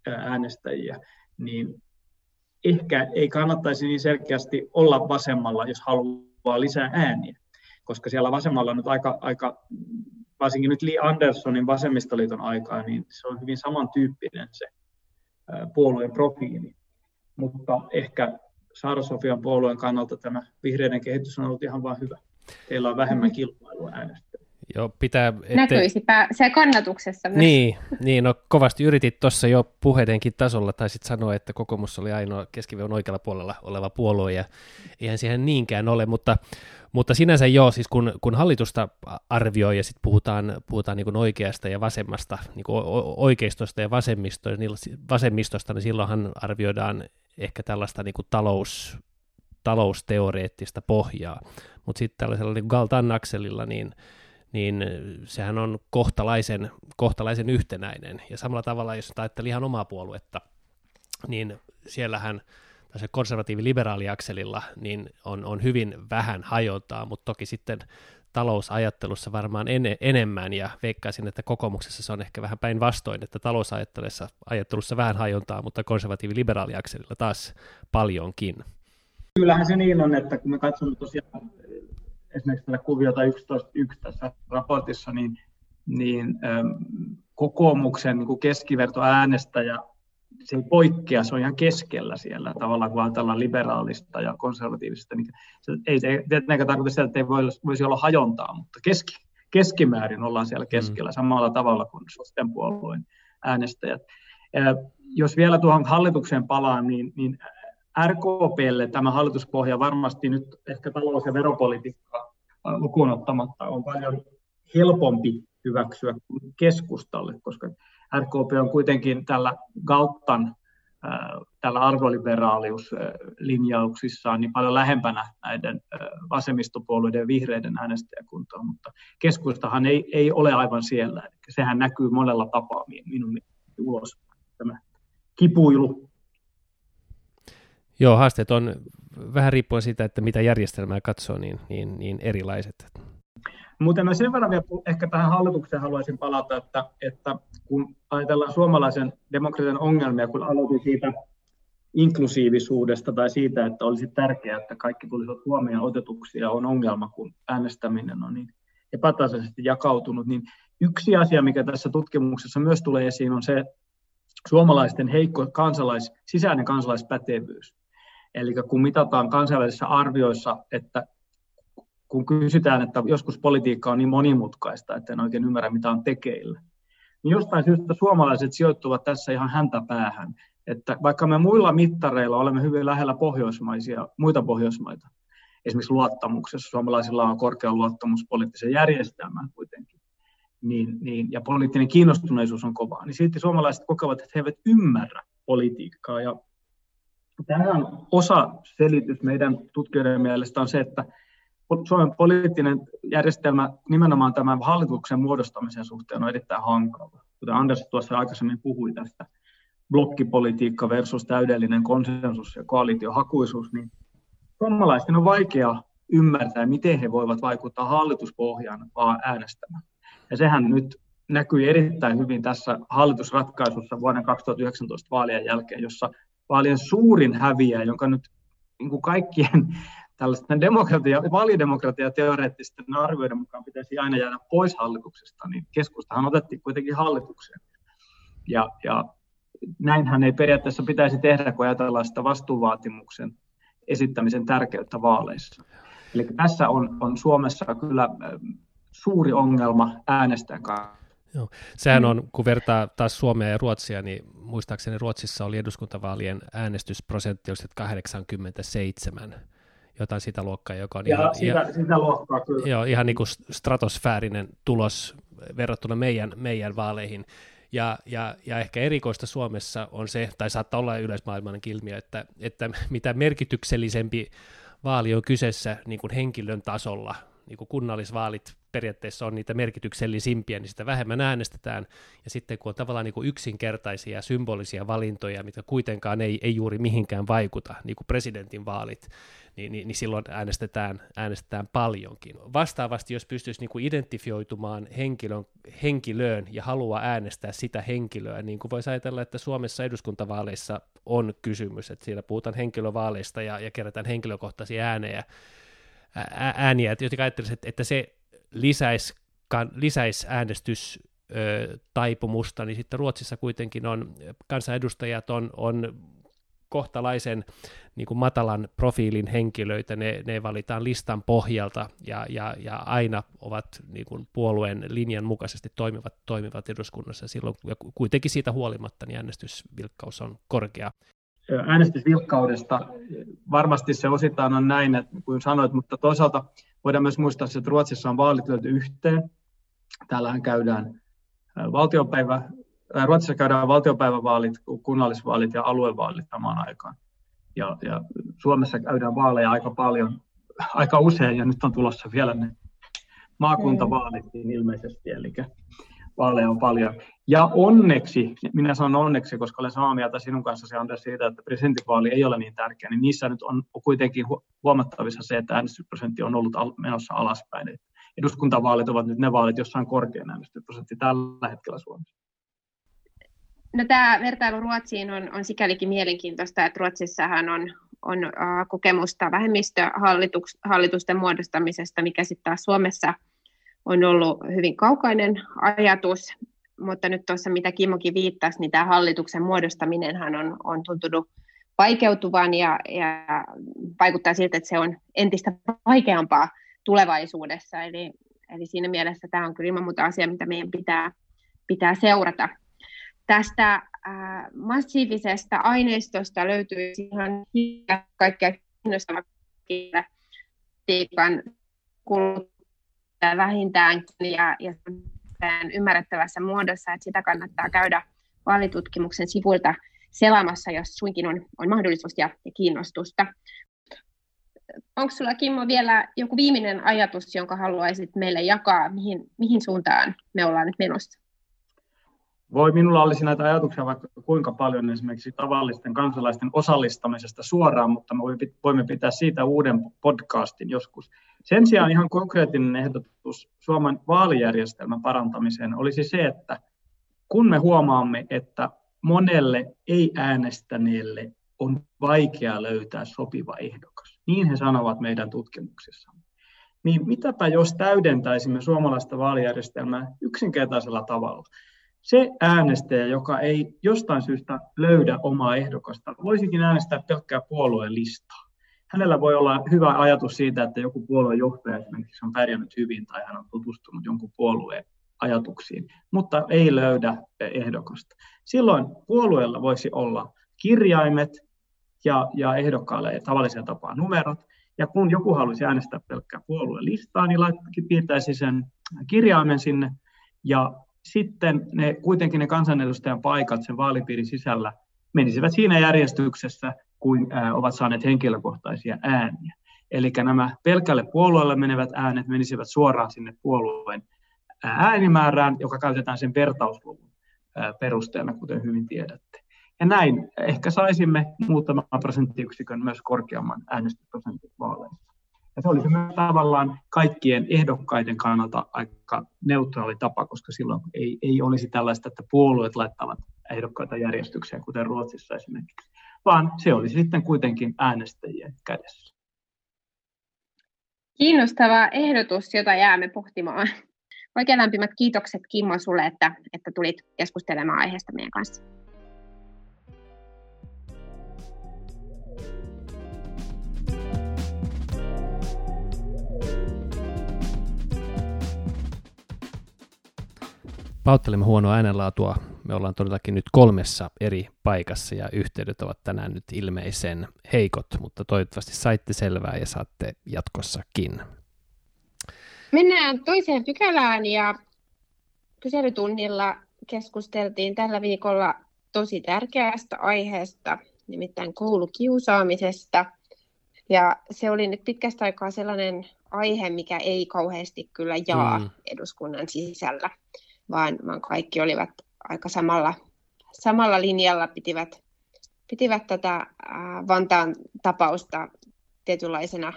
äänestäjiä, niin ehkä ei kannattaisi niin selkeästi olla vasemmalla, jos haluaa lisää ääniä, koska siellä vasemmalla on nyt aika, aika varsinkin nyt Lee Andersonin vasemmistoliiton aikaa, niin se on hyvin samantyyppinen se puolueen profiili. Mutta ehkä Saara-Sofian puolueen kannalta tämä vihreiden kehitys on ollut ihan vain hyvä. Teillä on vähemmän kilpailua äänestäjä. Joo, pitää... Ette... Näkyisipä se kannatuksessa myös. Niin, niin no kovasti yritit tuossa jo puheidenkin tasolla, taisit sanoa, että kokoomus oli ainoa keskivion oikealla puolella oleva puolue, ja eihän siihen niinkään ole, mutta, mutta sinänsä joo, siis kun, kun hallitusta arvioi ja sitten puhutaan, puhutaan niin oikeasta ja vasemmasta, niin oikeistosta ja vasemmistosta, niin, vasemmistosta, niin silloinhan arvioidaan ehkä tällaista niin kuin talous, talousteoreettista pohjaa, mutta sitten tällaisella niin Galtan akselilla, niin niin sehän on kohtalaisen, kohtalaisen yhtenäinen. Ja samalla tavalla, jos ajattelee ihan omaa puoluetta, niin siellähän tässä konservatiivi-liberaali-akselilla niin on, on hyvin vähän hajontaa, mutta toki sitten talousajattelussa varmaan en, enemmän, ja veikkaisin, että kokoomuksessa se on ehkä vähän päinvastoin, että talousajattelussa ajattelussa vähän hajontaa, mutta konservatiivi-liberaali-akselilla taas paljonkin. Kyllähän se niin on, että kun me katsomme tosiaan esimerkiksi tällä kuviota 11.1 tässä raportissa, niin, niin ähm, kokoomuksen niin keskiverto äänestäjä, se ei poikkea, se on ihan keskellä siellä tavallaan, kun ajatellaan liberaalista ja konservatiivista, niin se ei se tietenkään tarkoita sitä, että ei voisi olla hajontaa, mutta keski, keskimäärin ollaan siellä keskellä mm. samalla tavalla kuin sosten puolueen äänestäjät. Ja jos vielä tuohon hallitukseen palaan, niin, niin RKPlle tämä hallituspohja varmasti nyt ehkä talous- ja veropolitiikka lukuun ottamatta on paljon helpompi hyväksyä kuin keskustalle, koska RKP on kuitenkin tällä Gauttan tällä arvoliberaaliuslinjauksissaan niin paljon lähempänä näiden vasemmistopuolueiden vihreiden äänestäjäkuntaa, mutta keskustahan ei, ei ole aivan siellä. Sehän näkyy monella tapaa minun ulos, tämä kipuilu Joo, haasteet on vähän riippuen siitä, että mitä järjestelmää katsoo, niin, niin, niin erilaiset. Mutta mä sen verran vielä ehkä tähän hallitukseen haluaisin palata, että, että kun ajatellaan suomalaisen demokratian ongelmia, kun aloitin siitä inklusiivisuudesta tai siitä, että olisi tärkeää, että kaikki tulisivat huomioon otetuksi ja on ongelma, kun äänestäminen on niin epätasaisesti jakautunut, niin yksi asia, mikä tässä tutkimuksessa myös tulee esiin, on se suomalaisten heikko kansalais, sisäinen kansalaispätevyys. Eli kun mitataan kansainvälisissä arvioissa, että kun kysytään, että joskus politiikka on niin monimutkaista, että en oikein ymmärrä, mitä on tekeillä, niin jostain syystä suomalaiset sijoittuvat tässä ihan häntä päähän. Että vaikka me muilla mittareilla olemme hyvin lähellä pohjoismaisia, muita pohjoismaita, esimerkiksi luottamuksessa, suomalaisilla on korkea luottamus poliittiseen järjestelmään kuitenkin, niin, niin, ja poliittinen kiinnostuneisuus on kova, niin silti suomalaiset kokevat, että he eivät ymmärrä politiikkaa. Ja Tähän osa selitys meidän tutkijoiden mielestä on se, että Suomen poliittinen järjestelmä nimenomaan tämän hallituksen muodostamisen suhteen on erittäin hankala. Kuten Anders tuossa aikaisemmin puhui tästä blokkipolitiikka versus täydellinen konsensus ja koalitiohakuisuus, niin suomalaisten on vaikea ymmärtää, miten he voivat vaikuttaa hallituspohjaan vaan äänestämään. Ja sehän nyt näkyi erittäin hyvin tässä hallitusratkaisussa vuoden 2019 vaalien jälkeen, jossa vaalien suurin häviäjä, jonka nyt niin kuin kaikkien tällaisten demokratia, vaalidemokratia teoreettisten arvioiden mukaan pitäisi aina jäädä pois hallituksesta, niin keskustahan otettiin kuitenkin hallitukseen. Ja, ja näinhän ei periaatteessa pitäisi tehdä, kun ajatellaan sitä vastuuvaatimuksen esittämisen tärkeyttä vaaleissa. Eli tässä on, on Suomessa kyllä suuri ongelma äänestäjän kanssa. Joo. Sehän on, kun vertaa taas Suomea ja Ruotsia, niin muistaakseni Ruotsissa oli eduskuntavaalien äänestysprosentti 87, jotain sitä luokkaa, joka on ja ihan, sitä, ihan, sitä luokkaa, kyllä. Joo, ihan niin kuin stratosfäärinen tulos verrattuna meidän, meidän vaaleihin. Ja, ja, ja ehkä erikoista Suomessa on se, tai saattaa olla yleismaailmainen ilmiö, että, että mitä merkityksellisempi vaali on kyseessä niin kuin henkilön tasolla, niin kuin kunnallisvaalit periaatteessa on niitä merkityksellisimpiä, niin sitä vähemmän äänestetään. Ja sitten kun on tavallaan niin kuin yksinkertaisia symbolisia valintoja, mitä kuitenkaan ei, ei juuri mihinkään vaikuta, niin kuin presidentin vaalit, niin, niin, niin silloin äänestetään, äänestetään paljonkin. Vastaavasti, jos pystyisi niin kuin identifioitumaan henkilön, henkilöön ja haluaa äänestää sitä henkilöä, niin kuin voisi ajatella, että Suomessa eduskuntavaaleissa on kysymys, että siinä puhutaan henkilövaaleista ja, ja kerätään henkilökohtaisia äänejä, ääniä, että jotenkin ajattelisin, että, että se lisäisi, lisäisi äänestys taipumusta, niin sitten Ruotsissa kuitenkin on, kansanedustajat on, on kohtalaisen niin kuin matalan profiilin henkilöitä, ne, ne valitaan listan pohjalta ja, ja, ja aina ovat niin kuin puolueen linjan mukaisesti toimivat, toimivat eduskunnassa silloin, ja kuitenkin siitä huolimatta niin äänestysvilkkaus on korkea. Äänestysvilkkaudesta varmasti se osittain on näin, että kuin sanoit, mutta toisaalta voidaan myös muistaa, että Ruotsissa on vaalit yhteen. Täällähän käydään valtiopäivä Ruotsissa käydään valtiopäivävaalit, kunnallisvaalit ja aluevaalit samaan aikaan. Ja, ja Suomessa käydään vaaleja aika paljon, aika usein, ja nyt on tulossa vielä ne maakuntavaalit niin ilmeisesti, eli vaaleja on paljon. Ja onneksi, minä sanon onneksi, koska olen samaa mieltä sinun kanssa on siitä, että presidentinvaali ei ole niin tärkeä, niin niissä nyt on kuitenkin huomattavissa se, että äänestysprosentti on ollut menossa alaspäin. Eduskuntavaalit ovat nyt ne vaalit, joissa on korkein äänestysprosentti tällä hetkellä Suomessa. No, tämä vertailu Ruotsiin on, on sikälikin mielenkiintoista, että Ruotsissahan on, on uh, kokemusta vähemmistöhallitusten muodostamisesta, mikä sitten taas Suomessa on ollut hyvin kaukainen ajatus, mutta nyt tuossa mitä Kimmokin viittasi, niin tämä hallituksen muodostaminenhan on, on tuntunut vaikeutuvan ja, ja vaikuttaa siltä, että se on entistä vaikeampaa tulevaisuudessa. Eli, eli siinä mielessä tämä on kyllä ilman muuta asia, mitä meidän pitää, pitää seurata tästä äh, massiivisesta aineistosta löytyy ihan kaikkea kiinnostavaa kuluttaa vähintäänkin ja, ja ymmärrettävässä muodossa, että sitä kannattaa käydä vaalitutkimuksen sivuilta selaamassa, jos suinkin on, on mahdollisuus ja, ja kiinnostusta. Onko sinulla Kimmo vielä joku viimeinen ajatus, jonka haluaisit meille jakaa, mihin, mihin suuntaan me ollaan nyt menossa? Voi, minulla olisi näitä ajatuksia vaikka kuinka paljon esimerkiksi tavallisten kansalaisten osallistamisesta suoraan, mutta me voimme pitää siitä uuden podcastin joskus. Sen sijaan ihan konkreettinen ehdotus Suomen vaalijärjestelmän parantamiseen olisi se, että kun me huomaamme, että monelle ei-äänestäneelle on vaikea löytää sopiva ehdokas, niin he sanovat meidän tutkimuksissamme, niin mitäpä jos täydentäisimme suomalaista vaalijärjestelmää yksinkertaisella tavalla se äänestäjä, joka ei jostain syystä löydä omaa ehdokasta, voisikin äänestää pelkkää puolueen listaa. Hänellä voi olla hyvä ajatus siitä, että joku puolueen johtaja esimerkiksi on pärjännyt hyvin tai hän on tutustunut jonkun puolueen ajatuksiin, mutta ei löydä ehdokasta. Silloin puolueella voisi olla kirjaimet ja, ja ehdokkaalle tavalliseen tapaan numerot, ja kun joku haluaisi äänestää pelkkää puolueen listaa, niin piirtäisi sen kirjaimen sinne, ja sitten ne, kuitenkin ne kansanedustajan paikat sen vaalipiirin sisällä menisivät siinä järjestyksessä, kuin ää, ovat saaneet henkilökohtaisia ääniä. Eli nämä pelkälle puolueelle menevät äänet menisivät suoraan sinne puolueen äänimäärään, joka käytetään sen vertausluvun perusteena, kuten hyvin tiedätte. Ja näin ehkä saisimme muutaman prosenttiyksikön myös korkeamman äänestysprosentin vaaleissa. Ja se olisi myös tavallaan kaikkien ehdokkaiden kannalta aika neutraali tapa, koska silloin ei, ei olisi tällaista, että puolueet laittavat ehdokkaita järjestykseen, kuten Ruotsissa esimerkiksi, vaan se olisi sitten kuitenkin äänestäjien kädessä. Kiinnostava ehdotus, jota jäämme pohtimaan. Oikein lämpimät kiitokset Kimmo sulle, että, että tulit keskustelemaan aiheesta meidän kanssa. Pauttelemme huonoa äänenlaatua. Me ollaan todellakin nyt kolmessa eri paikassa ja yhteydet ovat tänään nyt ilmeisen heikot, mutta toivottavasti saitte selvää ja saatte jatkossakin. Mennään toiseen pykälään ja kyselytunnilla keskusteltiin tällä viikolla tosi tärkeästä aiheesta, nimittäin koulukiusaamisesta. Ja se oli nyt pitkästä aikaa sellainen aihe, mikä ei kauheasti kyllä jaa mm. eduskunnan sisällä vaan, vaan kaikki olivat aika samalla, samalla linjalla, pitivät, pitivät tätä Vantaan tapausta tietynlaisena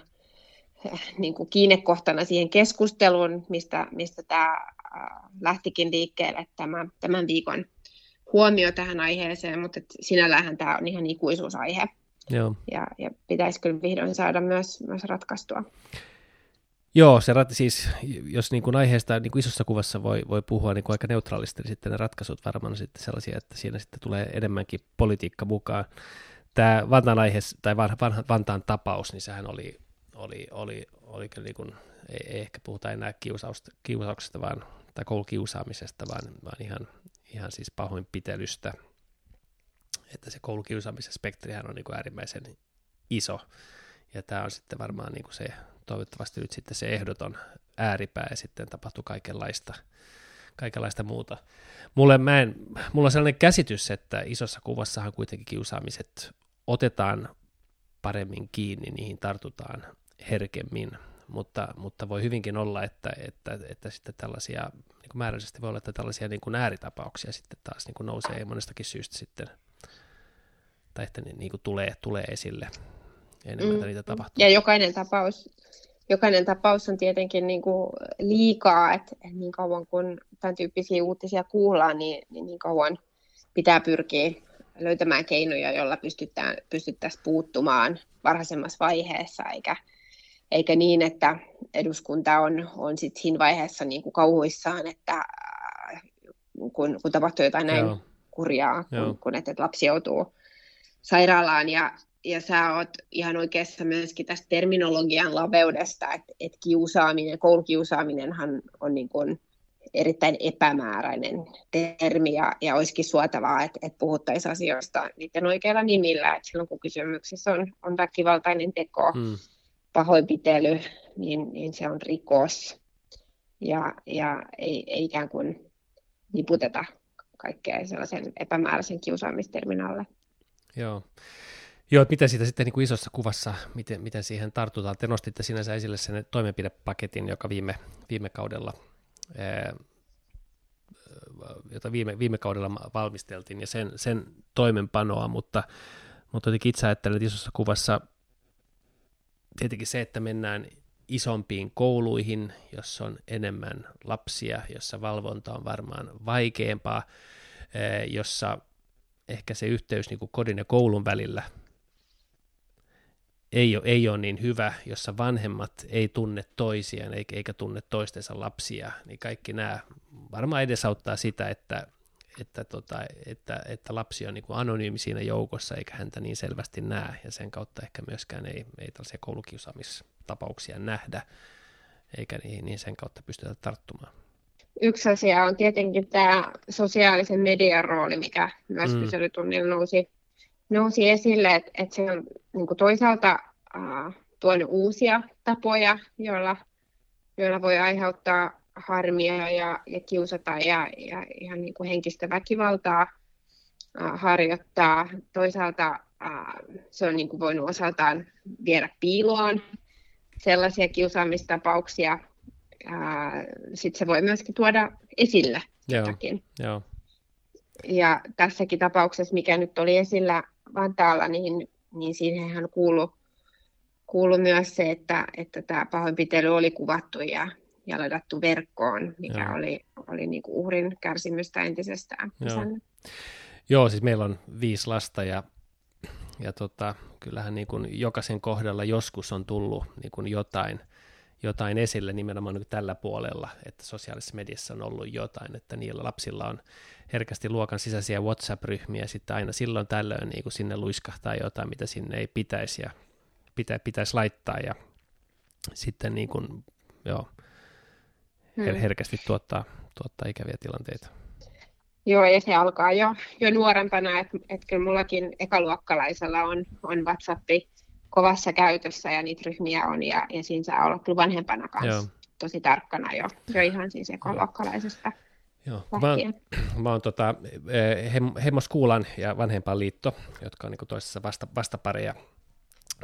niin kuin kiinnekohtana siihen keskusteluun, mistä, mistä tämä lähtikin liikkeelle tämän, tämän viikon huomio tähän aiheeseen, mutta sinällähän tämä on ihan ikuisuusaihe. Joo. Ja, ja pitäisi kyllä vihdoin saada myös, myös ratkaistua. Joo, se rat, siis, jos niin kuin aiheesta niin kuin isossa kuvassa voi, voi puhua niin kuin aika neutraalisti, niin sitten ne ratkaisut varmaan on sitten sellaisia, että siinä sitten tulee enemmänkin politiikka mukaan. Tämä Vantaan aihe, tai vanha, Vantaan tapaus, niin sehän oli, oli, oli, oli niin kuin, ei, ei ehkä puhuta enää kiusausta, kiusauksesta vaan, tai koulukiusaamisesta, vaan, vaan ihan, ihan siis pahoinpitelystä. Että se koulukiusaamisen spektrihän on niin kuin äärimmäisen iso, ja tämä on sitten varmaan niin kuin se toivottavasti nyt sitten se ehdoton ääripää ja sitten tapahtuu kaikenlaista, kaikenlaista muuta. Mulle, mä en, mulla on sellainen käsitys, että isossa kuvassahan kuitenkin kiusaamiset otetaan paremmin kiinni, niihin tartutaan herkemmin, mutta, mutta voi hyvinkin olla, että, että, että sitten tällaisia, niin kuin määrällisesti voi olla, että tällaisia niin kuin ääritapauksia sitten taas niin kuin nousee monestakin syystä sitten, tai että ne niin kuin tulee, tulee esille enemmän, mm. niitä tapahtuu. Ja jokainen tapaus jokainen tapaus on tietenkin niin kuin liikaa, että niin kauan kun tämän tyyppisiä uutisia kuullaan, niin, niin, niin kauan pitää pyrkiä löytämään keinoja, joilla pystytään, pystyttäisiin puuttumaan varhaisemmassa vaiheessa, eikä, eikä niin, että eduskunta on, on sit siinä vaiheessa niin kuin kauhuissaan, että äh, kun, kun tapahtuu jotain näin Joo. kurjaa, kun, kun että lapsi joutuu sairaalaan ja, ja sä oot ihan oikeassa myöskin tästä terminologian laveudesta, että, että kiusaaminen, koulukiusaaminenhan on niin kuin erittäin epämääräinen termi ja, ja olisikin suotavaa, että, että puhuttaisiin asioista niiden oikeilla nimillä, että silloin kun kysymyksessä on, on väkivaltainen teko, hmm. pahoinpitely, niin, niin se on rikos ja, ja ei, ei ikään kuin niputeta kaikkea sellaisen epämääräisen kiusaamistermin alle. Joo. Joo, että miten siitä sitten niin kuin isossa kuvassa, miten, miten siihen tartutaan? Te nostitte sinänsä esille sen toimenpidepaketin, joka viime, viime kaudella, ää, jota viime, viime kaudella valmisteltiin, ja sen, sen toimenpanoa, mutta, mutta jotenkin itse ajattelen, että isossa kuvassa tietenkin se, että mennään isompiin kouluihin, jossa on enemmän lapsia, jossa valvonta on varmaan vaikeampaa, jossa ehkä se yhteys niin kuin kodin ja koulun välillä ei ole, ei ole niin hyvä, jossa vanhemmat ei tunne toisiaan eikä, eikä tunne toistensa lapsia, niin kaikki nämä varmaan edesauttaa sitä, että, että, tota, että, että lapsi on niin kuin anonyymi siinä joukossa eikä häntä niin selvästi näe ja sen kautta ehkä myöskään ei, ei tällaisia koulukiusaamistapauksia nähdä eikä niin, niin sen kautta pystytä tarttumaan. Yksi asia on tietenkin tämä sosiaalisen median rooli, mikä myös mm. kyselytunnilla nousi nousi esille, että, että se on niin kuin toisaalta äh, tuonut uusia tapoja, joilla, joilla voi aiheuttaa harmia ja, ja kiusata ja, ja ihan niin kuin henkistä väkivaltaa äh, harjoittaa. Toisaalta äh, se on niin kuin voinut osaltaan viedä piiloon sellaisia kiusaamistapauksia. Äh, Sitten se voi myöskin tuoda esille Joo, jotakin. Joo. Ja tässäkin tapauksessa, mikä nyt oli esillä Vantaalla, niin, niin siihenhän kuului, kuului myös se, että, että tämä pahoinpitely oli kuvattu ja, ja ladattu verkkoon, mikä Joo. oli, oli niin kuin uhrin kärsimystä entisestään. Joo. Joo, siis meillä on viisi lasta ja, ja tota, kyllähän niin kuin jokaisen kohdalla joskus on tullut niin kuin jotain, jotain esille nimenomaan niin tällä puolella, että sosiaalisessa mediassa on ollut jotain, että niillä lapsilla on herkästi luokan sisäisiä WhatsApp-ryhmiä, sitten aina silloin tällöin niin kuin sinne luiskahtaa jotain, mitä sinne ei pitäisi ja pitä, pitäisi laittaa ja sitten niin kuin, joo, her- hmm. herkästi tuottaa, tuottaa ikäviä tilanteita. Joo, ja se alkaa jo, jo nuorempana, että et kyllä mullakin ekaluokkalaisella on, on WhatsAppi kovassa käytössä ja niitä ryhmiä on, ja, ja siinä saa olla kyllä vanhempana kanssa Joo. tosi tarkkana jo, jo ihan siis ekaluokkalaisesta. Joo, mä oon, mä oon tota, eh, Hemmoskuulan ja Vanhempaan liitto, jotka on niin toisessa vasta, vastapareja,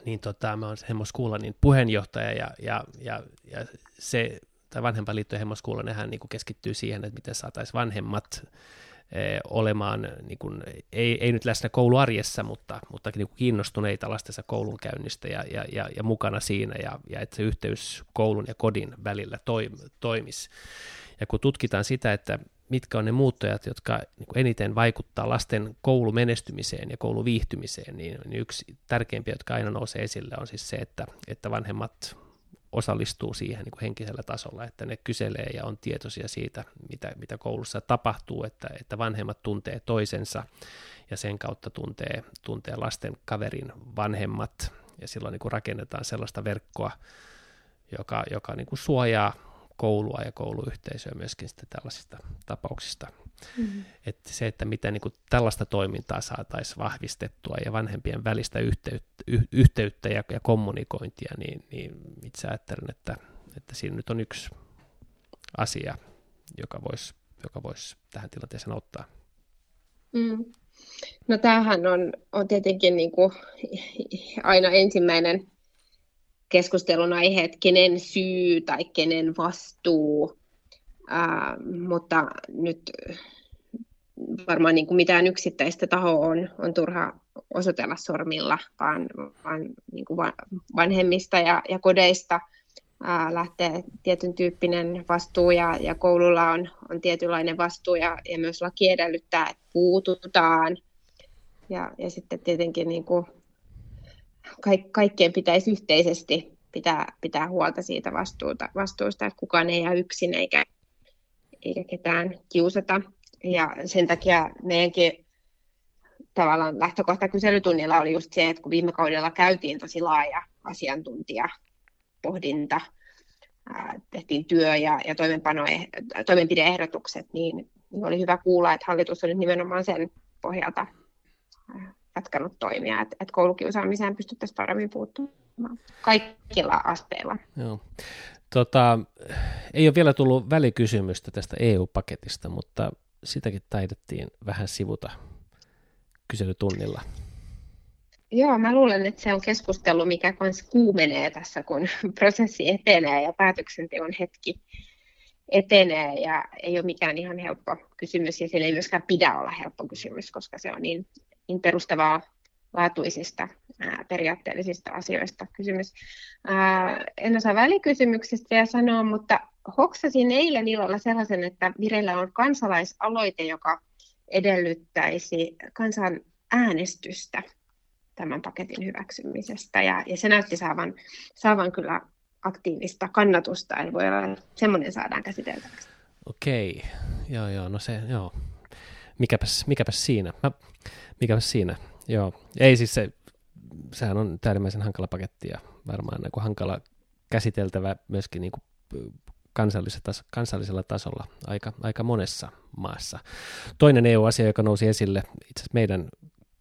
niin tota, mä oon Hemmoskuulan niin puheenjohtaja ja, ja, ja, ja se, tai Vanhempaan liitto ja Hemmoskuulan, nehän niin keskittyy siihen, että miten saataisiin vanhemmat Eh, olemaan, niin kuin, ei, ei nyt läsnä kouluarjessa, mutta, mutta niin kuin kiinnostuneita lastensa koulunkäynnistä ja, ja, ja, ja mukana siinä, ja, ja että se yhteys koulun ja kodin välillä toi, toimisi. Ja kun tutkitaan sitä, että mitkä on ne muuttajat, jotka niin eniten vaikuttaa lasten koulumenestymiseen ja kouluviihtymiseen, niin, niin yksi tärkeimpiä, jotka aina nousee esille, on siis se, että, että vanhemmat osallistuu siihen niin kuin henkisellä tasolla, että ne kyselee ja on tietoisia siitä, mitä, mitä koulussa tapahtuu, että, että vanhemmat tuntee toisensa ja sen kautta tuntee, tuntee lasten kaverin vanhemmat. Ja silloin niin kuin rakennetaan sellaista verkkoa, joka, joka niin kuin suojaa koulua ja kouluyhteisöä myöskin sitten tällaisista tapauksista. Mm-hmm. Että se, että miten niin kuin tällaista toimintaa saataisiin vahvistettua ja vanhempien välistä yhteyttä, y- yhteyttä ja, ja kommunikointia, niin, niin itse ajattelen, että, että siinä nyt on yksi asia, joka voisi joka vois tähän tilanteeseen ottaa. Mm. No tämähän on, on tietenkin niin kuin aina ensimmäinen keskustelun aihe, että kenen syy tai kenen vastuu, ää, mutta nyt varmaan niin kuin mitään yksittäistä tahoa on, on turha osoitella sormilla, vaan, vaan niin kuin vanhemmista ja, ja kodeista ää, lähtee tietyn tyyppinen vastuu ja, ja koululla on, on tietynlainen vastuu ja, ja myös laki edellyttää, että puututaan. Ja, ja sitten tietenkin niin kuin kaik, kaikkien pitäisi yhteisesti pitää, pitää huolta siitä vastuuta, vastuusta, että kukaan ei jää yksin eikä, eikä ketään kiusata. Ja sen takia meidänkin tavallaan lähtökohta kyselytunnilla oli just se, että kun viime kaudella käytiin tosi laaja asiantuntija pohdinta, tehtiin työ- ja, ja toimenpideehdotukset, niin, niin oli hyvä kuulla, että hallitus oli nimenomaan sen pohjalta jatkanut toimia, että, että koulukiusaamiseen pystyttäisiin paremmin puuttumaan kaikilla asteilla. Joo. Tota, ei ole vielä tullut välikysymystä tästä EU-paketista, mutta sitäkin taidettiin vähän sivuta kyselytunnilla. Joo, mä luulen, että se on keskustelu, mikä kanssa kuumenee tässä, kun prosessi etenee ja päätöksenteon hetki etenee ja ei ole mikään ihan helppo kysymys ja siellä ei myöskään pidä olla helppo kysymys, koska se on niin perustavaa laatuisista periaatteellisista asioista kysymys. Ää, en osaa välikysymyksistä vielä sanoa, mutta hoksasin eilen illalla sellaisen, että vireillä on kansalaisaloite, joka edellyttäisi kansan äänestystä tämän paketin hyväksymisestä. Ja, ja se näytti saavan, saavan kyllä aktiivista kannatusta, eli voi olla, että semmoinen saadaan käsiteltäväksi. Okei, joo joo, no se, joo. Mikäpäs, mikäpäs siinä. Mä mikä siinä? Joo, ei siis se, sehän on äärimmäisen hankala paketti ja varmaan niin hankala käsiteltävä myöskin niin kuin kansallisella, kansallisella tasolla aika, aika monessa maassa. Toinen EU-asia, joka nousi esille itse asiassa meidän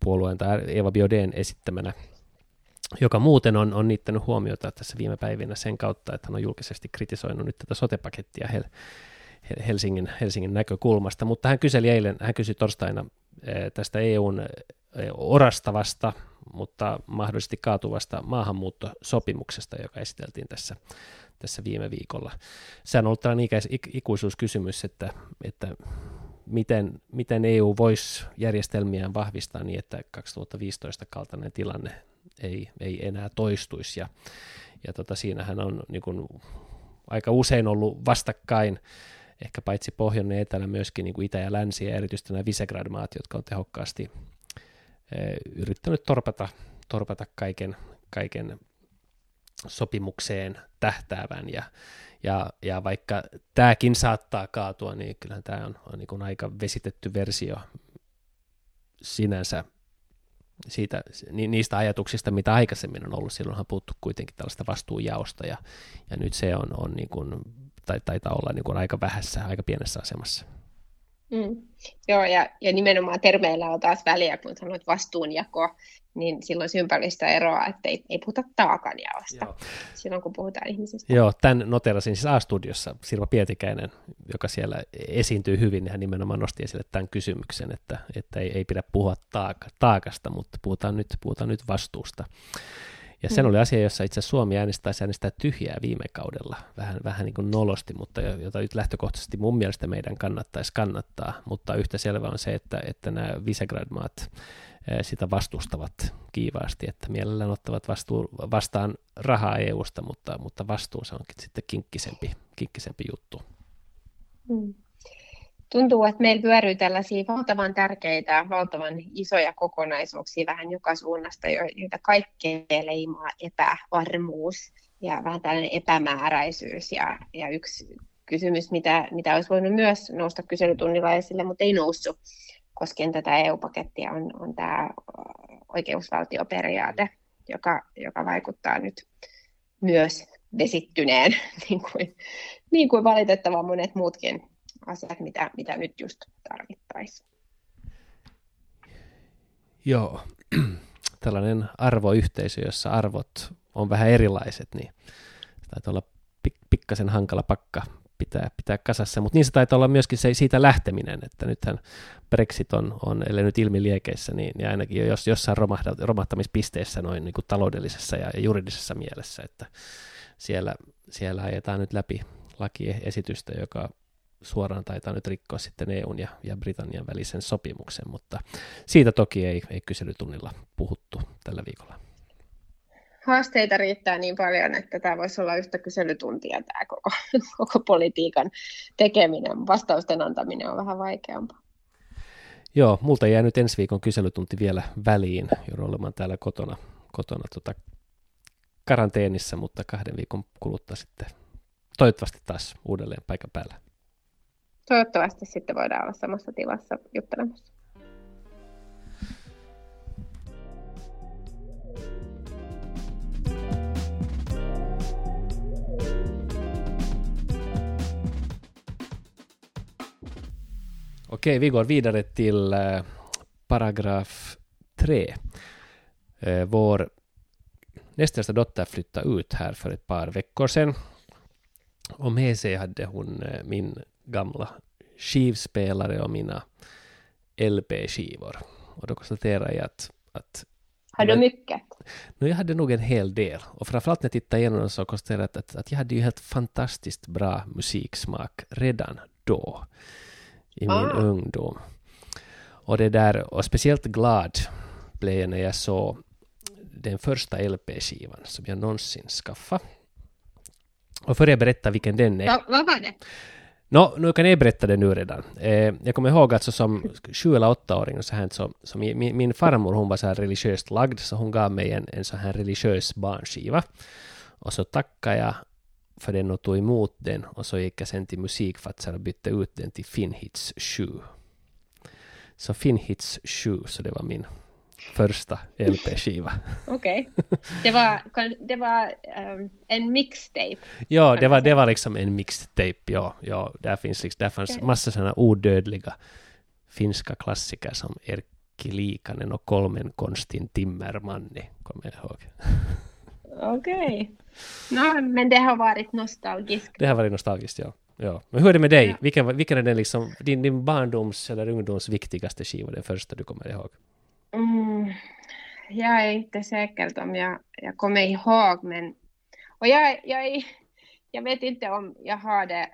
puolueen tai Eva Bioden esittämänä, joka muuten on, on niittänyt huomiota tässä viime päivinä sen kautta, että hän on julkisesti kritisoinut nyt tätä sotepakettia Hel- Helsingin, Helsingin näkökulmasta, mutta hän kyseli eilen, hän kysyi torstaina tästä EUn eh, orastavasta, mutta mahdollisesti kaatuvasta maahanmuuttosopimuksesta, joka esiteltiin tässä, tässä viime viikolla. Se on ollut tällainen ikuisuuskysymys, että, että miten, miten EU voisi järjestelmiään vahvistaa niin, että 2015 kaltainen tilanne ei, ei enää toistuisi. Ja, ja tota, siinähän on niin kuin, aika usein ollut vastakkain ehkä paitsi pohjoinen etelä myöskin niin kuin itä ja länsi ja erityisesti nämä Visegrad-maat, jotka on tehokkaasti e, yrittänyt torpata, torpata kaiken, kaiken sopimukseen tähtäävän ja, ja, ja vaikka tämäkin saattaa kaatua, niin kyllähän tämä on, on niin aika vesitetty versio sinänsä siitä, niistä ajatuksista, mitä aikaisemmin on ollut. Silloinhan puhuttu kuitenkin tällaista vastuunjaosta ja, ja nyt se on, on niin kuin, tai taitaa olla niin kuin aika vähässä, aika pienessä asemassa. Mm. Joo, ja, ja nimenomaan termeillä on taas väliä, kun sanoit vastuunjako, niin silloin ympäristöä eroa, että ei, ei puhuta taakanjaosta Joo. silloin, kun puhutaan ihmisistä. Joo, tämän noterasin siis A-studiossa Sirpa Pietikäinen, joka siellä esiintyy hyvin, niin hän nimenomaan nosti esille tämän kysymyksen, että, että ei, ei pidä puhua taaka, taakasta, mutta puhutaan nyt, puhutaan nyt vastuusta. Ja sen mm. oli asia, jossa itse Suomi äänestäisi äänestää tyhjää viime kaudella, vähän, vähän niin kuin nolosti, mutta jota nyt lähtökohtaisesti mun mielestä meidän kannattaisi kannattaa, mutta yhtä selvä on se, että, että nämä Visegrad-maat sitä vastustavat kiivaasti, että mielellään ottavat vastuu, vastaan rahaa EUsta, mutta, mutta vastuunsa onkin sitten kinkkisempi, kinkkisempi juttu. Mm. Tuntuu, että meillä pyörii tällaisia valtavan tärkeitä, valtavan isoja kokonaisuuksia vähän joka suunnasta, joita kaikkea leimaa epävarmuus ja vähän tällainen epämääräisyys. Ja, ja yksi kysymys, mitä, mitä olisi voinut myös nousta kyselytunnilla esille, mutta ei noussut, koskien tätä EU-pakettia on, on tämä oikeusvaltioperiaate, joka, joka vaikuttaa nyt myös vesittyneen, niin kuin, niin kuin valitettavan monet muutkin asiat, mitä, mitä nyt just tarvittaisiin. Joo, tällainen arvoyhteisö, jossa arvot on vähän erilaiset, niin taitaa olla pik- pikkasen hankala pakka pitää, pitää kasassa, mutta niin se taitaa olla myöskin se, siitä lähteminen, että nythän Brexit on, on ellei nyt ilmiliekeissä, niin, niin ainakin jo jos, jossain romahtamispisteessä noin niin kuin taloudellisessa ja juridisessa mielessä, että siellä, siellä ajetaan nyt läpi lakiesitystä, joka suoraan taitaa nyt rikkoa sitten EUn ja, ja Britannian välisen sopimuksen, mutta siitä toki ei, ei kyselytunnilla puhuttu tällä viikolla haasteita riittää niin paljon, että tämä voisi olla yhtä kyselytuntia tämä koko, koko politiikan tekeminen. Vastausten antaminen on vähän vaikeampaa. Joo, multa jää nyt ensi viikon kyselytunti vielä väliin. Joudun olemaan täällä kotona, kotona tota, karanteenissa, mutta kahden viikon kuluttua sitten toivottavasti taas uudelleen paikan päällä. Toivottavasti sitten voidaan olla samassa tilassa juttelemassa. Okej, vi går vidare till eh, paragraf 3. Eh, vår nästa dotter flyttade ut här för ett par veckor sedan. Och med sig hade hon eh, min gamla skivspelare och mina LP-skivor. Och då konstaterade jag att... att har du mycket? No, jag hade nog en hel del. Och framförallt när jag tittade igenom så konstaterade jag att, att jag hade ju helt fantastiskt bra musiksmak redan då i min ah. ungdom. Och det där, och speciellt glad blev jag när jag såg den första LP-skivan som jag någonsin skaffade. Och för jag berätta vilken den är. Ja, vad var det? Nå, nu kan jag berätta det nu redan. Eh, jag kommer ihåg alltså som sju eller åttaåring så här, så, så min, min farmor hon var så här religiöst lagd så hon gav mig en, en så här religiös barnskiva. Och så tackade jag för den och tog emot den och så gick jag sen till musikfatsar och bytte ut den till Finhits 7. Så Finhits 7, så det var min första LP-skiva. Okej. Okay. Det var, det var um, en mixtape? Ja, det var, det var liksom en mixtape, ja. ja där, finns liksom, där fanns okay. massa sådana odödliga finska klassiker som Erkki Liikanen och Kolmen Konstin Timmermanni, kommer jag ihåg. Okej. Okay. No, men det har varit nostalgiskt. Det har varit nostalgiskt, ja. ja. Men hur är det med dig? Ja. Vilken, vilken är den liksom, din, din barndoms eller ungdoms viktigaste skiva, den första du kommer ihåg? Mm, jag är inte säker om jag, jag kommer ihåg, men och jag, jag, jag vet inte om jag hade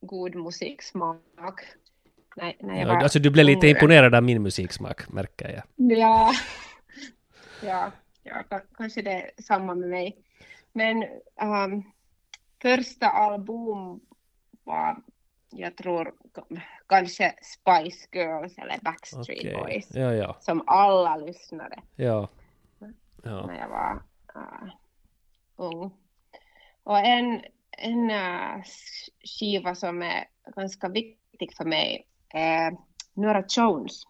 god musiksmak. När jag ja, alltså du blev lite imponerad av min musiksmak, märker jag. Ja, ja, ja kanske det är samma med mig. Men um, första album var, jag tror, kanske Spice Girls eller Backstreet okay. Boys. Ja, ja. Som alla lyssnade. Ja. ja. När jag var uh, ung. Och en, en uh, skiva som är ganska viktig för mig är Nora Jones.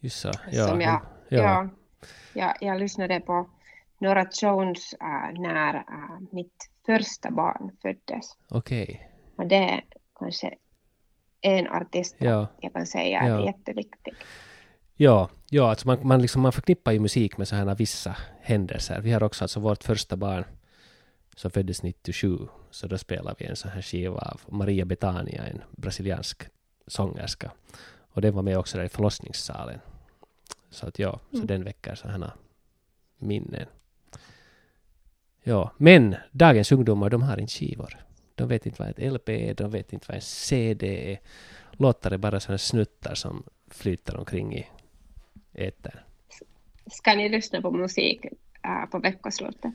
Just så, ja. som jag, ja. ja. jag, jag lyssnade på Nora Jones uh, när uh, mitt första barn föddes. Okej. Och det är kanske en artist Ja. jag kan säga Ja. är jätteviktig. Ja, ja alltså man, man, liksom, man förknippar ju musik med sådana vissa händelser. Vi har också alltså vårt första barn som föddes 97, så då spelade vi en sån här skiva av Maria Bethania, en brasiliansk sångerska. Och den var med också där i förlossningssalen. Så att ja, så Mm. den väcker sådana minnen. Ja, men dagens ungdomar, de har inte skivor. De vet inte vad ett LP är, de vet inte vad en CD är. Låtar är bara sådana snuttar som flyter omkring i etern. Ska ni lyssna på musik äh, på veckoslutet?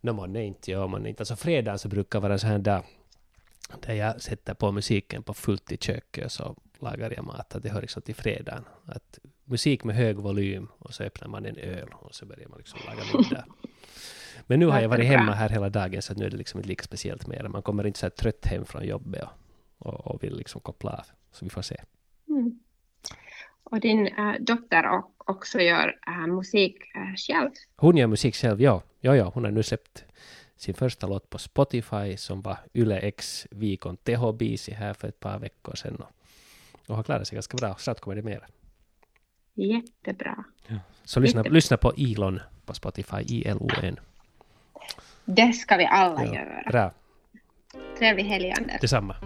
No, man inte, ja, man inte. Alltså fredagen så brukar vara så här dag där jag sätter på musiken på fullt i köket och så lagar jag mat. Att det hör liksom till fredagen. Att musik med hög volym och så öppnar man en öl och så börjar man liksom laga middag. Men nu har jag varit hemma här hela dagen så nu är det liksom inte lika speciellt mer. Man kommer inte så här trött hem från jobbet och, och, och vill liksom koppla av. Så vi får se. Mm. Och din äh, dotter och, också gör äh, musik äh, själv. Hon gör musik själv, ja. Ja, ja. Hon har nu släppt sin första låt på Spotify som var Yle X Vikon Teho-biisi här för ett par veckor sedan. Och, och har klarat sig ganska bra. Snart kommer det mer. Jättebra. Så lyssna, Jättebra. lyssna på Ilon på Spotify, I-L-O-N. Det ska vi alla Ja, göra. bra. Trevlig helg Anders. Detsamma.